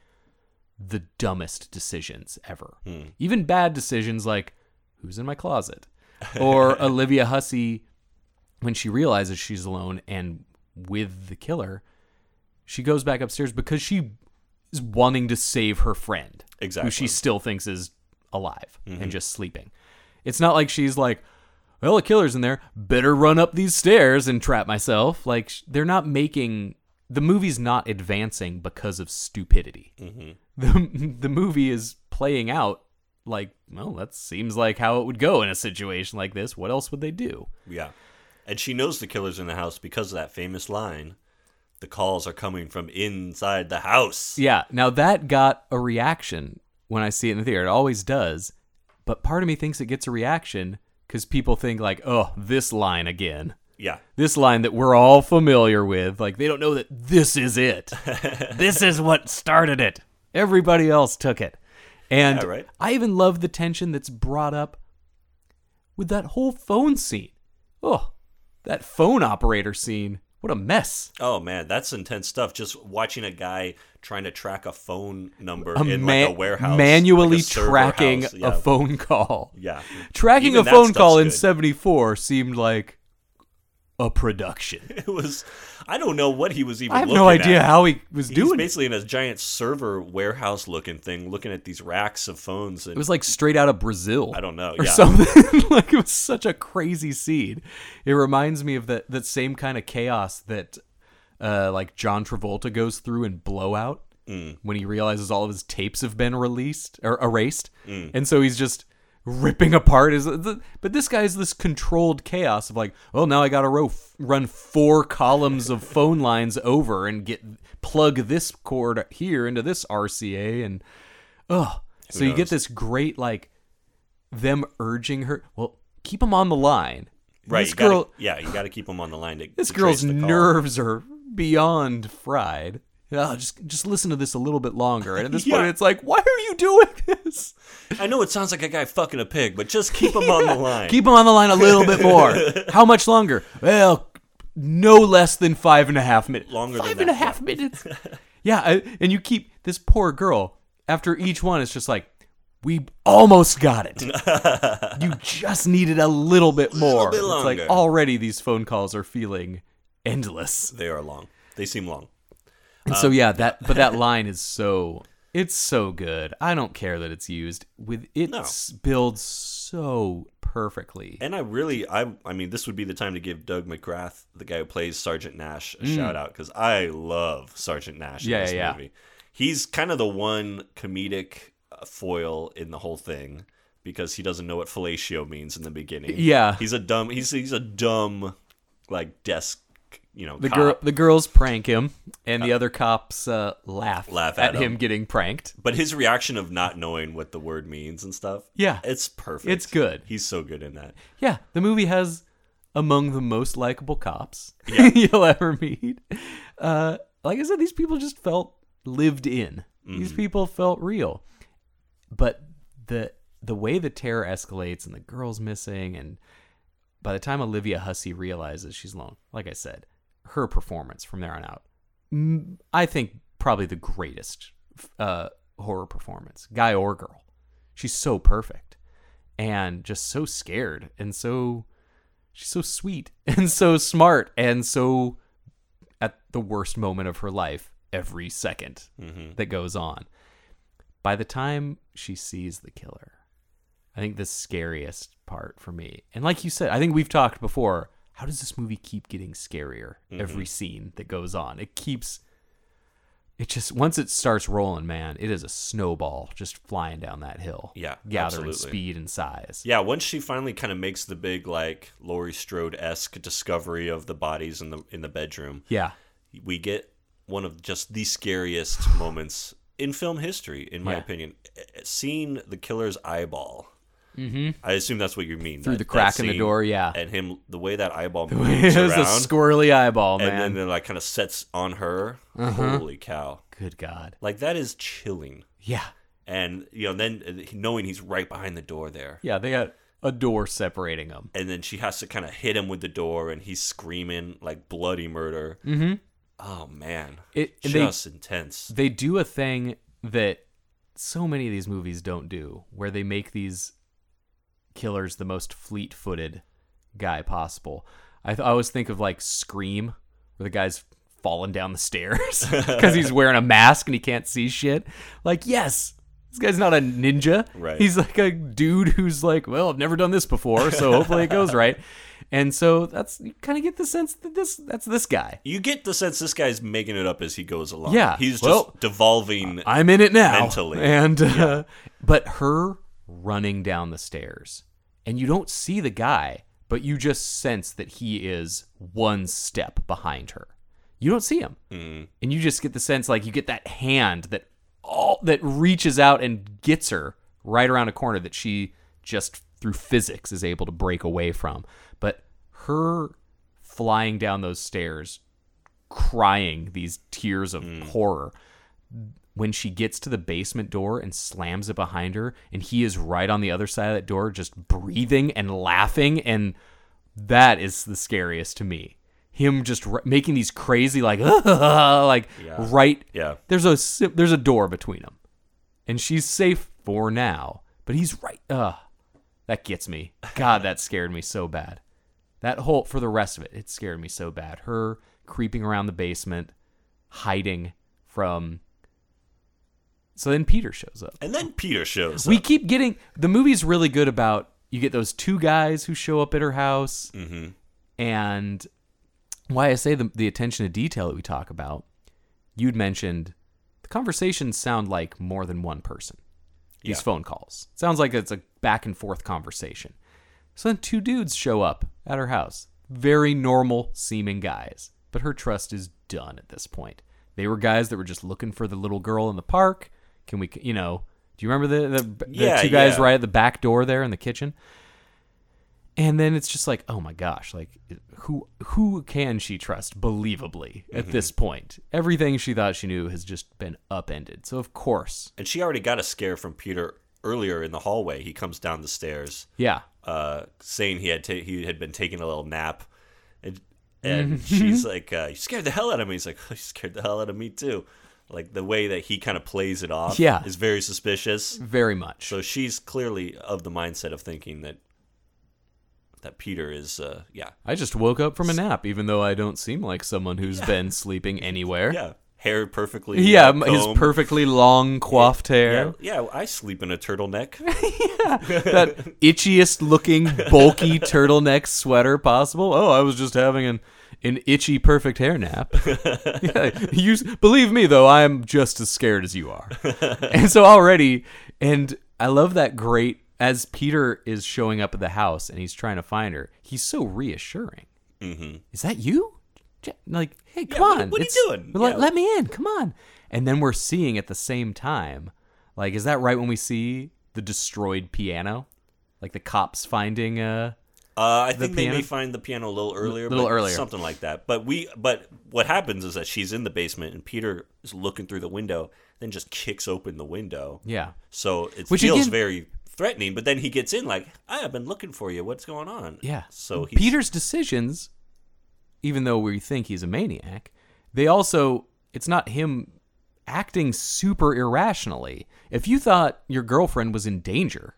the dumbest decisions ever. Hmm. Even bad decisions like who's in my closet or <laughs> Olivia Hussey when she realizes she's alone and with the killer, she goes back upstairs because she is wanting to save her friend, Exactly. who she still thinks is alive and mm-hmm. just sleeping. It's not like she's like, "Well, the killer's in there. Better run up these stairs and trap myself." Like they're not making the movie's not advancing because of stupidity. Mm-hmm. The <laughs> the movie is playing out like, well, that seems like how it would go in a situation like this. What else would they do? Yeah. And she knows the killer's in the house because of that famous line. The calls are coming from inside the house. Yeah. Now that got a reaction when I see it in the theater. It always does. But part of me thinks it gets a reaction because people think like, oh, this line again. Yeah. This line that we're all familiar with. Like they don't know that this is it. <laughs> this is what started it. Everybody else took it. And Yeah, right. I even love the tension that's brought up with that whole phone scene. Oh, that phone operator scene. What a mess. Oh man, that's intense stuff. Just watching a guy trying to track a phone number a in ma- like a warehouse, manually like a tracking house. a phone call. Yeah, Tracking Even a phone call in 74 seemed like a production. <laughs> It was. I don't know what he was even. I have looking no idea at. how he was He's doing it. basically in a giant server warehouse looking thing, looking at these racks of phones. And It was like straight out of Brazil. I don't know, Or yeah. something. <laughs> like it was such a crazy scene. It reminds me of that that same kind of chaos that uh like John Travolta goes through in Blowout Mm. when he realizes all of his tapes have been released or erased. Mm. And so he's just ripping apart his but this guy's this controlled chaos of like, "Oh, now I got to ro- run four columns of phone lines over and get plug this cord here into this RCA and oh, so you get this great like them urging her. Well, keep him on the line. right. This you gotta- girl, yeah, you got to keep him on the line. To, this to girl's nerves are beyond fried. Oh, just just listen to this a little bit longer. And at this <laughs> point, it's like, why are you doing this? I know it sounds like a guy fucking a pig, but just keep him on the <laughs> line. Keep him on the line a little bit more. <laughs> How much longer? Well, no less than five and a half minutes. Longer than Five and a that, half minutes. Yeah, I, and you keep this poor girl after each one. It's just like we almost got it. you just needed a little bit more. bit It's like already these phone calls are feeling endless. They are long. They seem long. And so yeah, that but that line is so it's so good. I don't care that it's used with it No. builds so perfectly. And I really, I, I mean, this would be the time to give Doug McGrath, the guy who plays Sergeant Nash, a shout out because I love Sergeant Nash in Mm. Yeah, this yeah, yeah. He's kind of the one comedic uh, foil in the whole thing because he doesn't know what fellatio means in the beginning. Yeah. he's a dumb. He's he's a dumb, like desk, you know, The girl, the girls prank him, and the other cops uh, laugh, Laugh at, at him him. getting pranked. But his reaction of not knowing what the word means and stuff, Yeah. it's perfect. It's good. He's so good in that. Yeah, the movie has among the most likable cops <laughs> Yeah. you'll ever meet. Uh, like I said, these people just felt lived in. These people felt real. But the the way the terror escalates and the girl's missing, and by the time Olivia Hussey realizes she's alone, like I said, her performance from there on out, I think probably the greatest uh, horror performance, guy or girl. She's so perfect and just so scared and so she's so sweet <laughs> and so smart and so at the worst moment of her life every 2nd that goes on. By the time she sees the killer, I think the scariest part for me, and like you said, I think we've talked before, how does this movie keep getting scarier every mm-hmm. scene that goes on? It keeps it just once it starts rolling, man, it is a snowball just flying down that hill. Yeah, gathering absolutely. speed and size. Yeah, once she finally kind of makes the big like Laurie Strode esque discovery of the bodies in the in the bedroom, Yeah. we get one of just the scariest moments in film history, in my Yeah. opinion. Seeing the killer's eyeball. Mm-hmm. I assume that's what you mean. Through that- the crack in the door, yeah. And him, the way that eyeball <laughs> it moves was around, a squirrely eyeball, and man. then then like kind of sets on her. Uh-huh. Holy cow! Good God. Like that is chilling. Yeah. And you know, then uh, knowing he's right behind the door there, Yeah, they got a door separating them. and then she has to kind of hit him with the door, and he's screaming like bloody murder. Mm-hmm. Oh man, It- and they- just intense. They do a thing that so many of these movies don't do, where they make these killers the most fleet-footed guy possible. I, th- I always think of like Scream, where the guy's falling down the stairs <laughs> because he's wearing a mask and he can't see shit. Like, yes, this guy's not a ninja. Right. He's like a dude who's like, well, I've never done this before, so hopefully it goes right. And so that's you kind of get the sense that this that's this guy. You get the sense this guy's making it up as he goes along. Yeah, he's just well, devolving. I'm in it now. Mentally. And uh, but her running down the stairs and you don't see the guy, but you just sense that he is one step behind her. You don't see him. Mm-hmm. And you just get the sense like you get that hand that all that reaches out and gets her right around a corner that she just through physics is able to break away from. But her flying down those stairs crying these tears of mm. horror when she gets to the basement door and slams it behind her and he is right on the other side of that door just breathing and laughing and that is the scariest to me. Him just r- making these crazy like <laughs> like right Yeah. there's a there's a door between them and she's safe for now but he's right uh that gets me. God that scared me so bad. That whole for the rest of it it scared me so bad. Her creeping around the basement hiding from so then peter shows up. And then Peter shows up. we keep getting the movie's really good about you get those two guys who show up at her house. Mm-hmm. and why i say the, the attention to detail that we talk about you'd mentioned the conversations sound like more than one person. These Yeah. phone calls. Sounds like it's a back and forth conversation. So then two dudes show up at her house. Very normal seeming guys. But her trust is done at this point. They were guys that were just looking for the little girl in the park can we you know do you remember the the, the Yeah, two guys yeah. right at the back door there in the kitchen and then it's just like oh my gosh like who who can she trust believably Mm-hmm. at this point everything she thought she knew has just been upended so of course and she already got a scare from Peter earlier in the hallway. He comes down the stairs, yeah uh, saying he had ta- he had been taking a little nap, and Mm-hmm. and <laughs> she's like, uh, "You scared the hell out of me." He's like, <laughs> "You scared the hell out of me too." Like the way that he kind of plays it off Yeah. is very suspicious. Very much. So she's clearly of the mindset of thinking that that Peter is uh yeah. I just woke up from a nap, even though I don't seem like someone who's been sleeping anywhere. Yeah. Hair perfectly Yeah, uh, his perfectly long coiffed hair. Yeah, yeah, I sleep in a turtleneck. <laughs> yeah, that itchiest looking bulky <laughs> turtleneck sweater possible. Oh, I was just having an an itchy perfect hair nap. <laughs> yeah, you believe me though, I am just as scared as you are. <laughs> and so already, and I love that great as Peter is showing up at the house and he's trying to find her. He's so reassuring. Mm-hmm. Is that you? Like, hey, come what- on! what are you doing? Let, Yeah. let me in. Come on. And then we're seeing at the same time, like, is that right when we see the destroyed piano? Like the cops finding uh Uh, I think they may find the piano a little earlier, little earlier. something like that. But we, but what happens is that she's in the basement and Peter is looking through the window, then just kicks open the window. yeah. So it Which feels again- very threatening. But then he gets in like, I have been looking for you. What's going on? Yeah. So he's, Peter's decisions, even though we think he's a maniac, they also it's not him acting super irrationally. If you thought your girlfriend was in danger,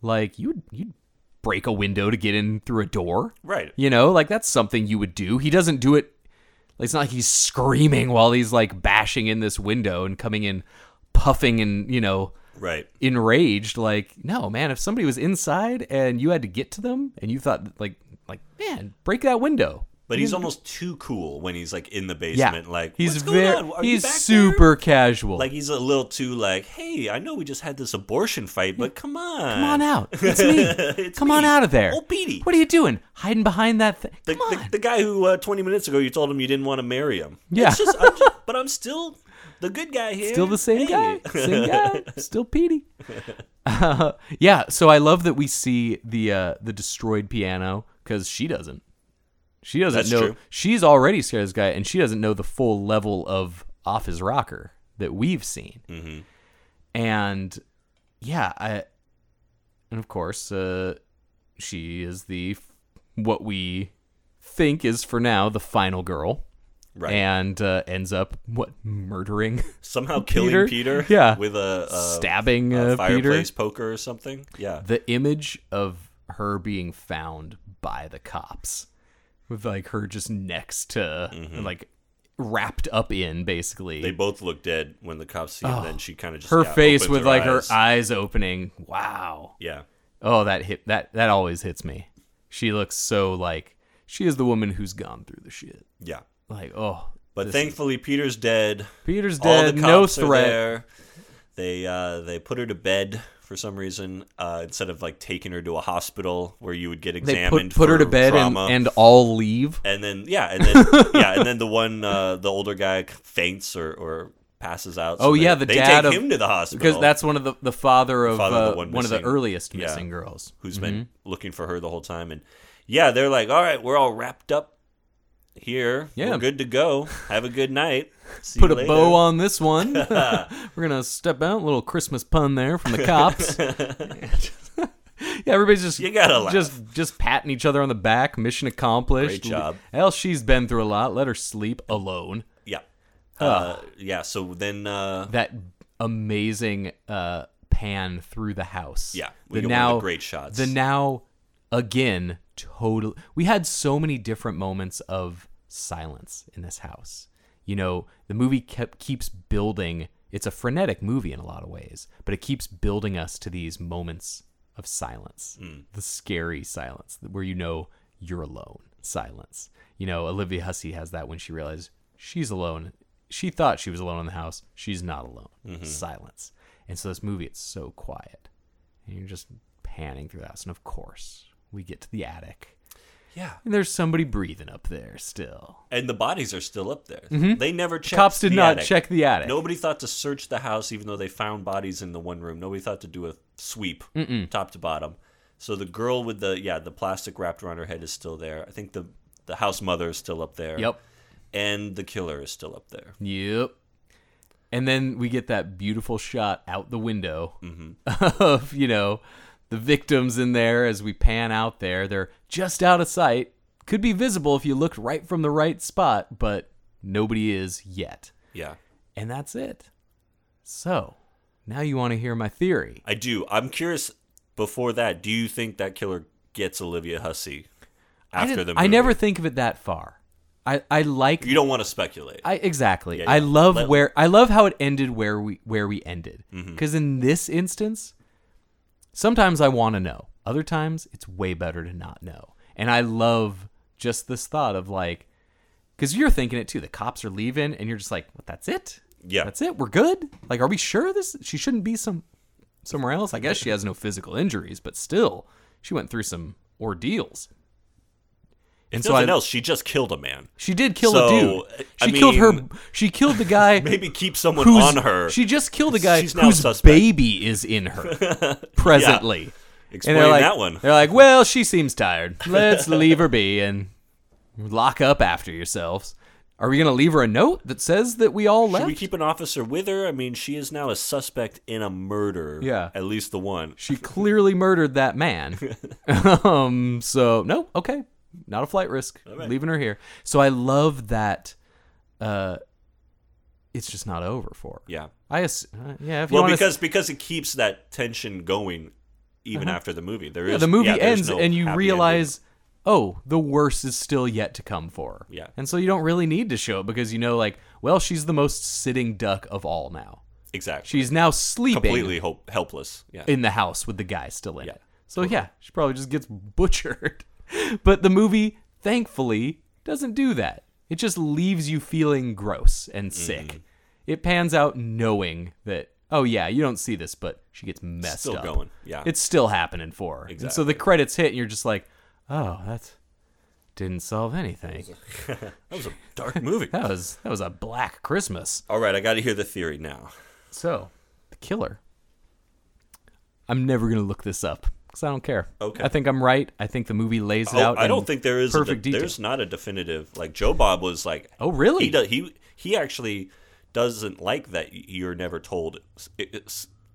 like you'd you'd break a window to get in through a door. right. You know, like that's something you would do. He doesn't do it. It's not like he's screaming while he's like bashing in this window and coming in puffing and, you know, Right. enraged. Like, no, man, if somebody was inside and you had to get to them and you thought like like, man, break that window. But he's almost too cool when he's like in the Yeah. basement. Like he's very on? Are you he's back there?" super casual. Like he's a little too like, hey, I know we just had this abortion fight, but come on, Come on out. <laughs> It's me. It's Come on out of there. old Petey. What are you doing? Hiding behind that thing? The, Come the, on. the guy who uh, 20 minutes ago you told him you didn't want to marry him. Yeah. It's just, I'm just- but I'm still the good guy here. Still the same Hey. guy. Same guy. <laughs> Still Petey. Uh, yeah. So I love that we see the uh, the destroyed piano because she doesn't. She doesn't That's know. true. She's already scared of this guy, and she doesn't know the full level of off his rocker that we've seen. Mm-hmm. And yeah, I and of course uh, she is the what we think is for now the final girl. Right. And uh, ends up what murdering Somehow <laughs> killing Peter? Peter, <laughs> Yeah. with a, a stabbing a uh, Peter. fireplace poker or something. Yeah. The image of her being found by the cops, with like her just next to, like wrapped up in basically Mm-hmm. They both look dead when the cops see him. then she kind of just her face with like her eyes. eyes opening. Wow. Yeah. Oh, that hit that that always hits me. She looks so like she is the woman who's gone through the shit. Yeah. Like oh, But thankfully, Peter's dead. Peter's dead. No threat. there. They uh, they put her to bed for some reason uh, instead of like taking her to a hospital where you would get examined. put put her to bed and, and all leave. and then yeah, and then <laughs> yeah, and then the one uh, the older guy faints or, or passes out. so Oh yeah, the they dad take of him to the hospital because that's one of the the father of Father of the uh, one one, of the missing. earliest Yeah. missing girls. who's been looking for her the whole time. And yeah, they're like, all right, we're all wrapped up here. Yeah. we're good to go. Have a good night. See Put a later. bow on this one. <laughs> We're gonna step out. little Christmas pun there from the cops. <laughs> <laughs> yeah, everybody's just You gotta laugh. just just patting each other on the back. Mission accomplished. Great job. Hell, she's been through a lot. Let her sleep alone. Yeah, uh, yeah. So then, uh, That amazing uh, pan through the house. Yeah, we the get one of now the great shots. The now again totally. We had so many different moments of silence in this house. You know, the movie kept keeps building. It's a frenetic movie in a lot of ways, but it keeps building us to these moments of silence, Mm. the scary silence where you know you're alone. Silence. You know, Olivia Hussey has that when she realized she's alone. She thought she was alone in the house. She's not alone. Mm-hmm. Silence. And so this movie, it's so quiet, and you're just panning through the house. And of course, we get to the attic, yeah, and there's somebody breathing up there still. and the bodies are still up there. They never checked. Mm-hmm. Cops did not attic. check the attic. Nobody thought to search the house, even though they found bodies in the one room. Nobody thought to do a sweep top to bottom. So the girl with the yeah the plastic wrapped around her head is still there. I think the the house mother is still up there. Yep. And the killer is still up there. Yep. And then we get that beautiful shot out the window Mm-hmm. <laughs> of, you know, the victims in there as we pan out there. They're just out of sight. Could be visible if you looked right from the right spot, but nobody is yet. Yeah. and that's it. So, now you want to hear my theory. I do. I'm curious. Before that, do you think that killer gets Olivia Hussey after the movie? I never think of it that far. I, I like You don't want to speculate. I exactly. Yeah, I love Let- where I love how it ended where we where we ended. Mm-hmm. Because in this instance, sometimes I want to know. Other times it's way better to not know. And I love just this thought of like, because you're thinking it too. The cops are leaving, and you're just like, "What? That's it? Yeah. that's it. We're good. Like, are we sure this? She shouldn't be some somewhere else. I guess she has no physical injuries, but still, she went through some ordeals. And so I, else, she just killed a man. she did kill So, a dude. I She killed her. <laughs> She killed the guy. <laughs> Maybe keep someone on her. She just killed a guy She's whose suspect. baby is in her <laughs> presently. Explain and they're like, that one. They're like, well, she seems tired. Let's leave her be and lock up after yourselves. Are we gonna leave her a note that says that we all left? Should we keep an officer with her? I mean, she is now a suspect in a murder. Yeah. At least the one. she clearly murdered that man. um. So no. Okay. Not a flight risk. right. Leaving her here. So I love that. Uh, it's just not over for her. Yeah. I ass- uh, yeah. If you Well, because because it keeps that tension going even after the movie. There is Uh-huh. Yeah, the movie yeah, ends no and you realize, oh, the worst is still yet to come for her. Yeah. And so you don't really need to show it because you know, like, well, she's the most sitting duck of all now. exactly. She's now sleeping completely hope, helpless. Yeah. in the house with the guy still in Yeah, it. So yeah, she probably just gets <laughs> butchered. <laughs> but the movie, thankfully, doesn't do that. It just leaves you feeling gross and sick. Mm-hmm. It pans out knowing that, oh yeah, you don't see this, but she gets messed Still up. going, yeah. It's still happening for her. And so the credits hit and you're just like, oh, that didn't solve anything. that was a <laughs> dark <laughs> movie. That was that was a black Christmas. All right, I got to hear the theory now. So, the killer. I'm never gonna look this up because I don't care. Okay. I think I'm right. I think the movie lays it Oh, out. I don't think there is a perfect de- there's not a definitive like Joe Bob was like Oh, really? he does, he he actually doesn't like that you're never told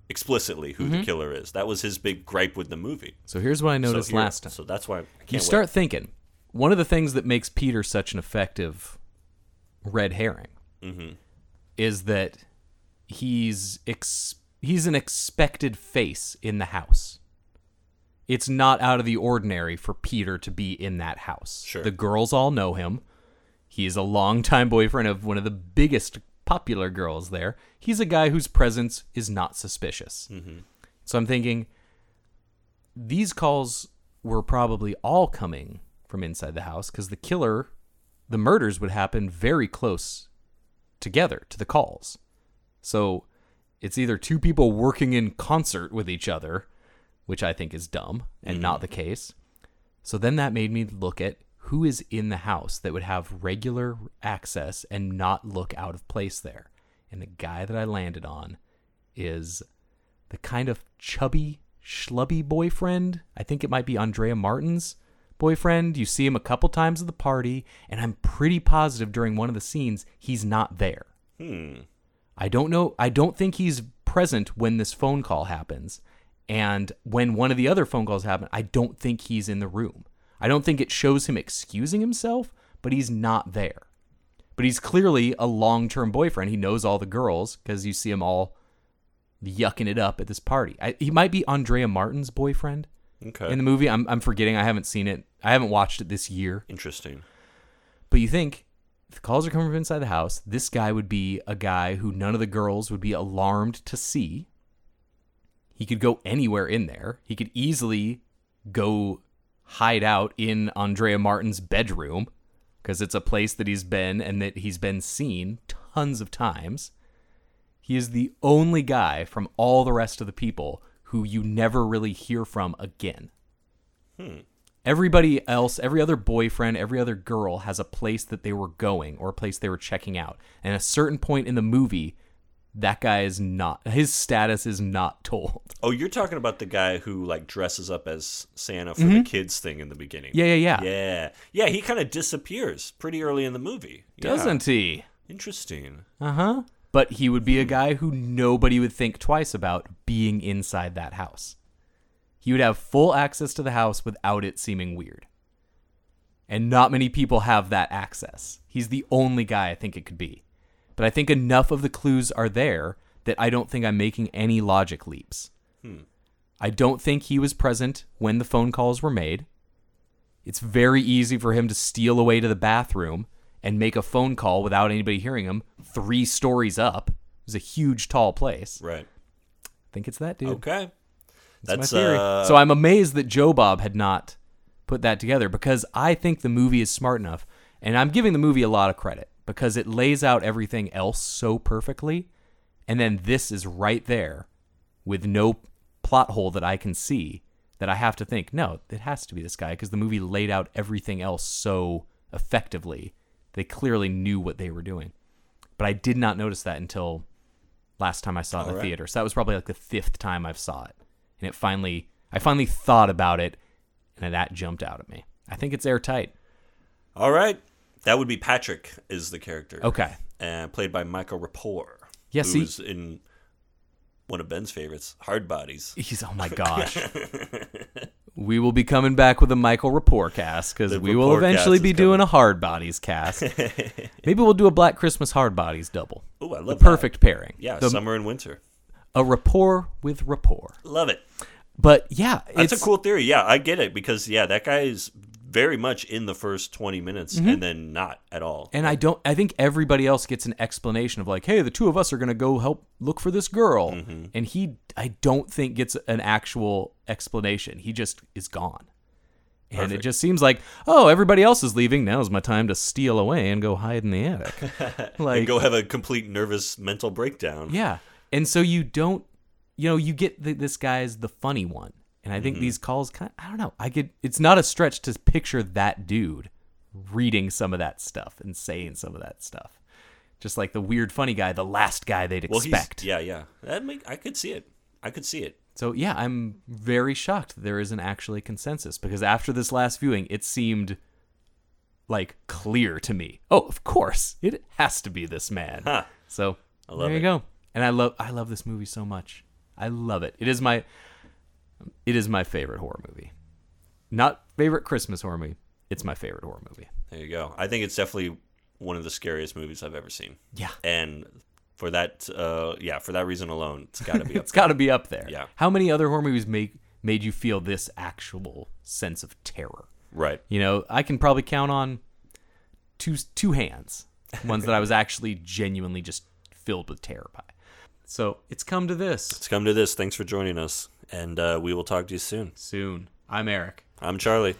explicitly who Mm-hmm. the killer is. That was his big gripe with the movie. So here's what I So noticed here- last time. So that's why I can't you wait. start thinking one of the things that makes Peter such an effective red herring Mm-hmm. is that he's ex- he's an expected face in the house. It's not out of the ordinary for Peter to be in that house. Sure. The girls all know him. He's a longtime boyfriend of one of the biggest popular girls there. He's a guy whose presence is not suspicious. Mm-hmm. So I'm thinking these calls were probably all coming from inside the house because the killer, the murders would happen very close together to the calls. So it's either two people working in concert with each other, which I think is dumb and not the case. So then that made me look at who is in the house that would have regular access and not look out of place there. And the guy that I landed on is the kind of chubby, schlubby boyfriend. I think it might be Andrea Martin's boyfriend. You see him a couple times at the party, and I'm pretty positive during one of the scenes he's not there. Hmm. I don't know. I don't think he's present when this phone call happens. And when one of the other phone calls happen, I don't think he's in the room. I don't think it shows him excusing himself, but he's not there. But he's clearly a long term boyfriend. He knows all the girls because you see him all yucking it up at this party. I, he might be Andrea Martin's boyfriend Okay. in the movie. I'm, I'm forgetting. I haven't seen it. I haven't watched it this year. Interesting. But you think if the calls are coming from inside the house, this guy would be a guy who none of the girls would be alarmed to see. He could go anywhere in there. He could easily go hide out in Andrea Martin's bedroom because it's a place that he's been and that he's been seen tons of times. He is the only guy from all the rest of the people who you never really hear from again. Hmm. Everybody else, every other boyfriend, every other girl has a place that they were going or a place they were checking out. And at a certain point in the movie, that guy is not, his status is not told. <laughs> Oh, you're talking about the guy who like dresses up as Santa for the kids thing in the beginning. Mm-hmm. Yeah, yeah, yeah. Yeah. Yeah, he kind of disappears pretty early in the movie. Yeah. Doesn't he? Interesting. Uh huh. But he would be a guy who nobody would think twice about being inside that house. He would have full access to the house without it seeming weird. And not many people have that access. He's the only guy I think it could be. But I think enough of the clues are there that I don't think I'm making any logic leaps. I don't think he was present when the phone calls were made. It's very easy for him to steal away to the bathroom and make a phone call without anybody hearing him, three stories up. It was a huge, tall place. Right. I think it's that dude. Okay. That's That's my theory. uh, so I'm amazed that Joe Bob had not put that together because I think the movie is smart enough, and I'm giving the movie a lot of credit because it lays out everything else so perfectly, and then this is right there with no plot hole that I can see that I have to think, no, it has to be this guy because the movie laid out everything else so effectively. They clearly knew what they were doing. But I did not notice that until last time I saw it in the right. theater. So that was probably like the fifth time I've saw it. And it finally I finally thought about it and that jumped out at me. I think it's airtight. All right. That would be Patrick is the character. Okay. And played by Michael Rapport. Yeah, see- Who's in one of Ben's favorites, Hard Bodies. He's oh my gosh. <laughs> we will be coming back with a Michael Rapport cast because we will eventually be doing coming. a Hard Bodies cast. <laughs> Maybe we'll do a Black Christmas Hard Bodies double. Ooh, I love the that. perfect pairing. Yeah, The- summer and winter. a rapport with rapport. Love it. But yeah, That's it's a cool theory. Yeah, I get it because yeah, that guy is very much in the first 20 minutes and then not at all. Mm-hmm. And I don't. I think everybody else gets an explanation of like, "Hey, the two of us are gonna go help look for this girl," Mm-hmm. and he, I don't think gets an actual explanation. He just is gone, and it just seems like, oh, everybody else is leaving. Now is my time to steal away and go hide in the attic. <laughs> like, and go have a complete nervous mental breakdown. yeah, and so you don't, you know, you get that this guy's the funny one, and I think Mm-hmm. these calls, kind, of, I don't know, I could. It's not a stretch to picture that dude reading some of that stuff and saying some of that stuff, just like the weird funny guy, the last guy they'd Well, expect. yeah, yeah. That make I could see it. I could see it. So yeah, I'm very shocked that there isn't actually consensus because after this last viewing, it seemed like clear to me. Oh, of course, it has to be this man. Huh. So love there you it. go. And I love I love this movie so much. I love it. It is my it is my favorite horror movie. Not favorite Christmas horror movie. It's my favorite horror movie. There you go. I think it's definitely one of the scariest movies I've ever seen. Yeah. And for that uh yeah, for that reason alone, it's got to be <laughs> up It's got to be up there. Yeah. How many other horror movies make made you feel this actual sense of terror? Right. You know, I can probably count on two two hands ones that I was <laughs> actually genuinely just filled with terror by. So it's come to this Let's come to this. Thanks for joining us. And uh, we will talk to you soon. soon. I'm Eric. I'm Charlie.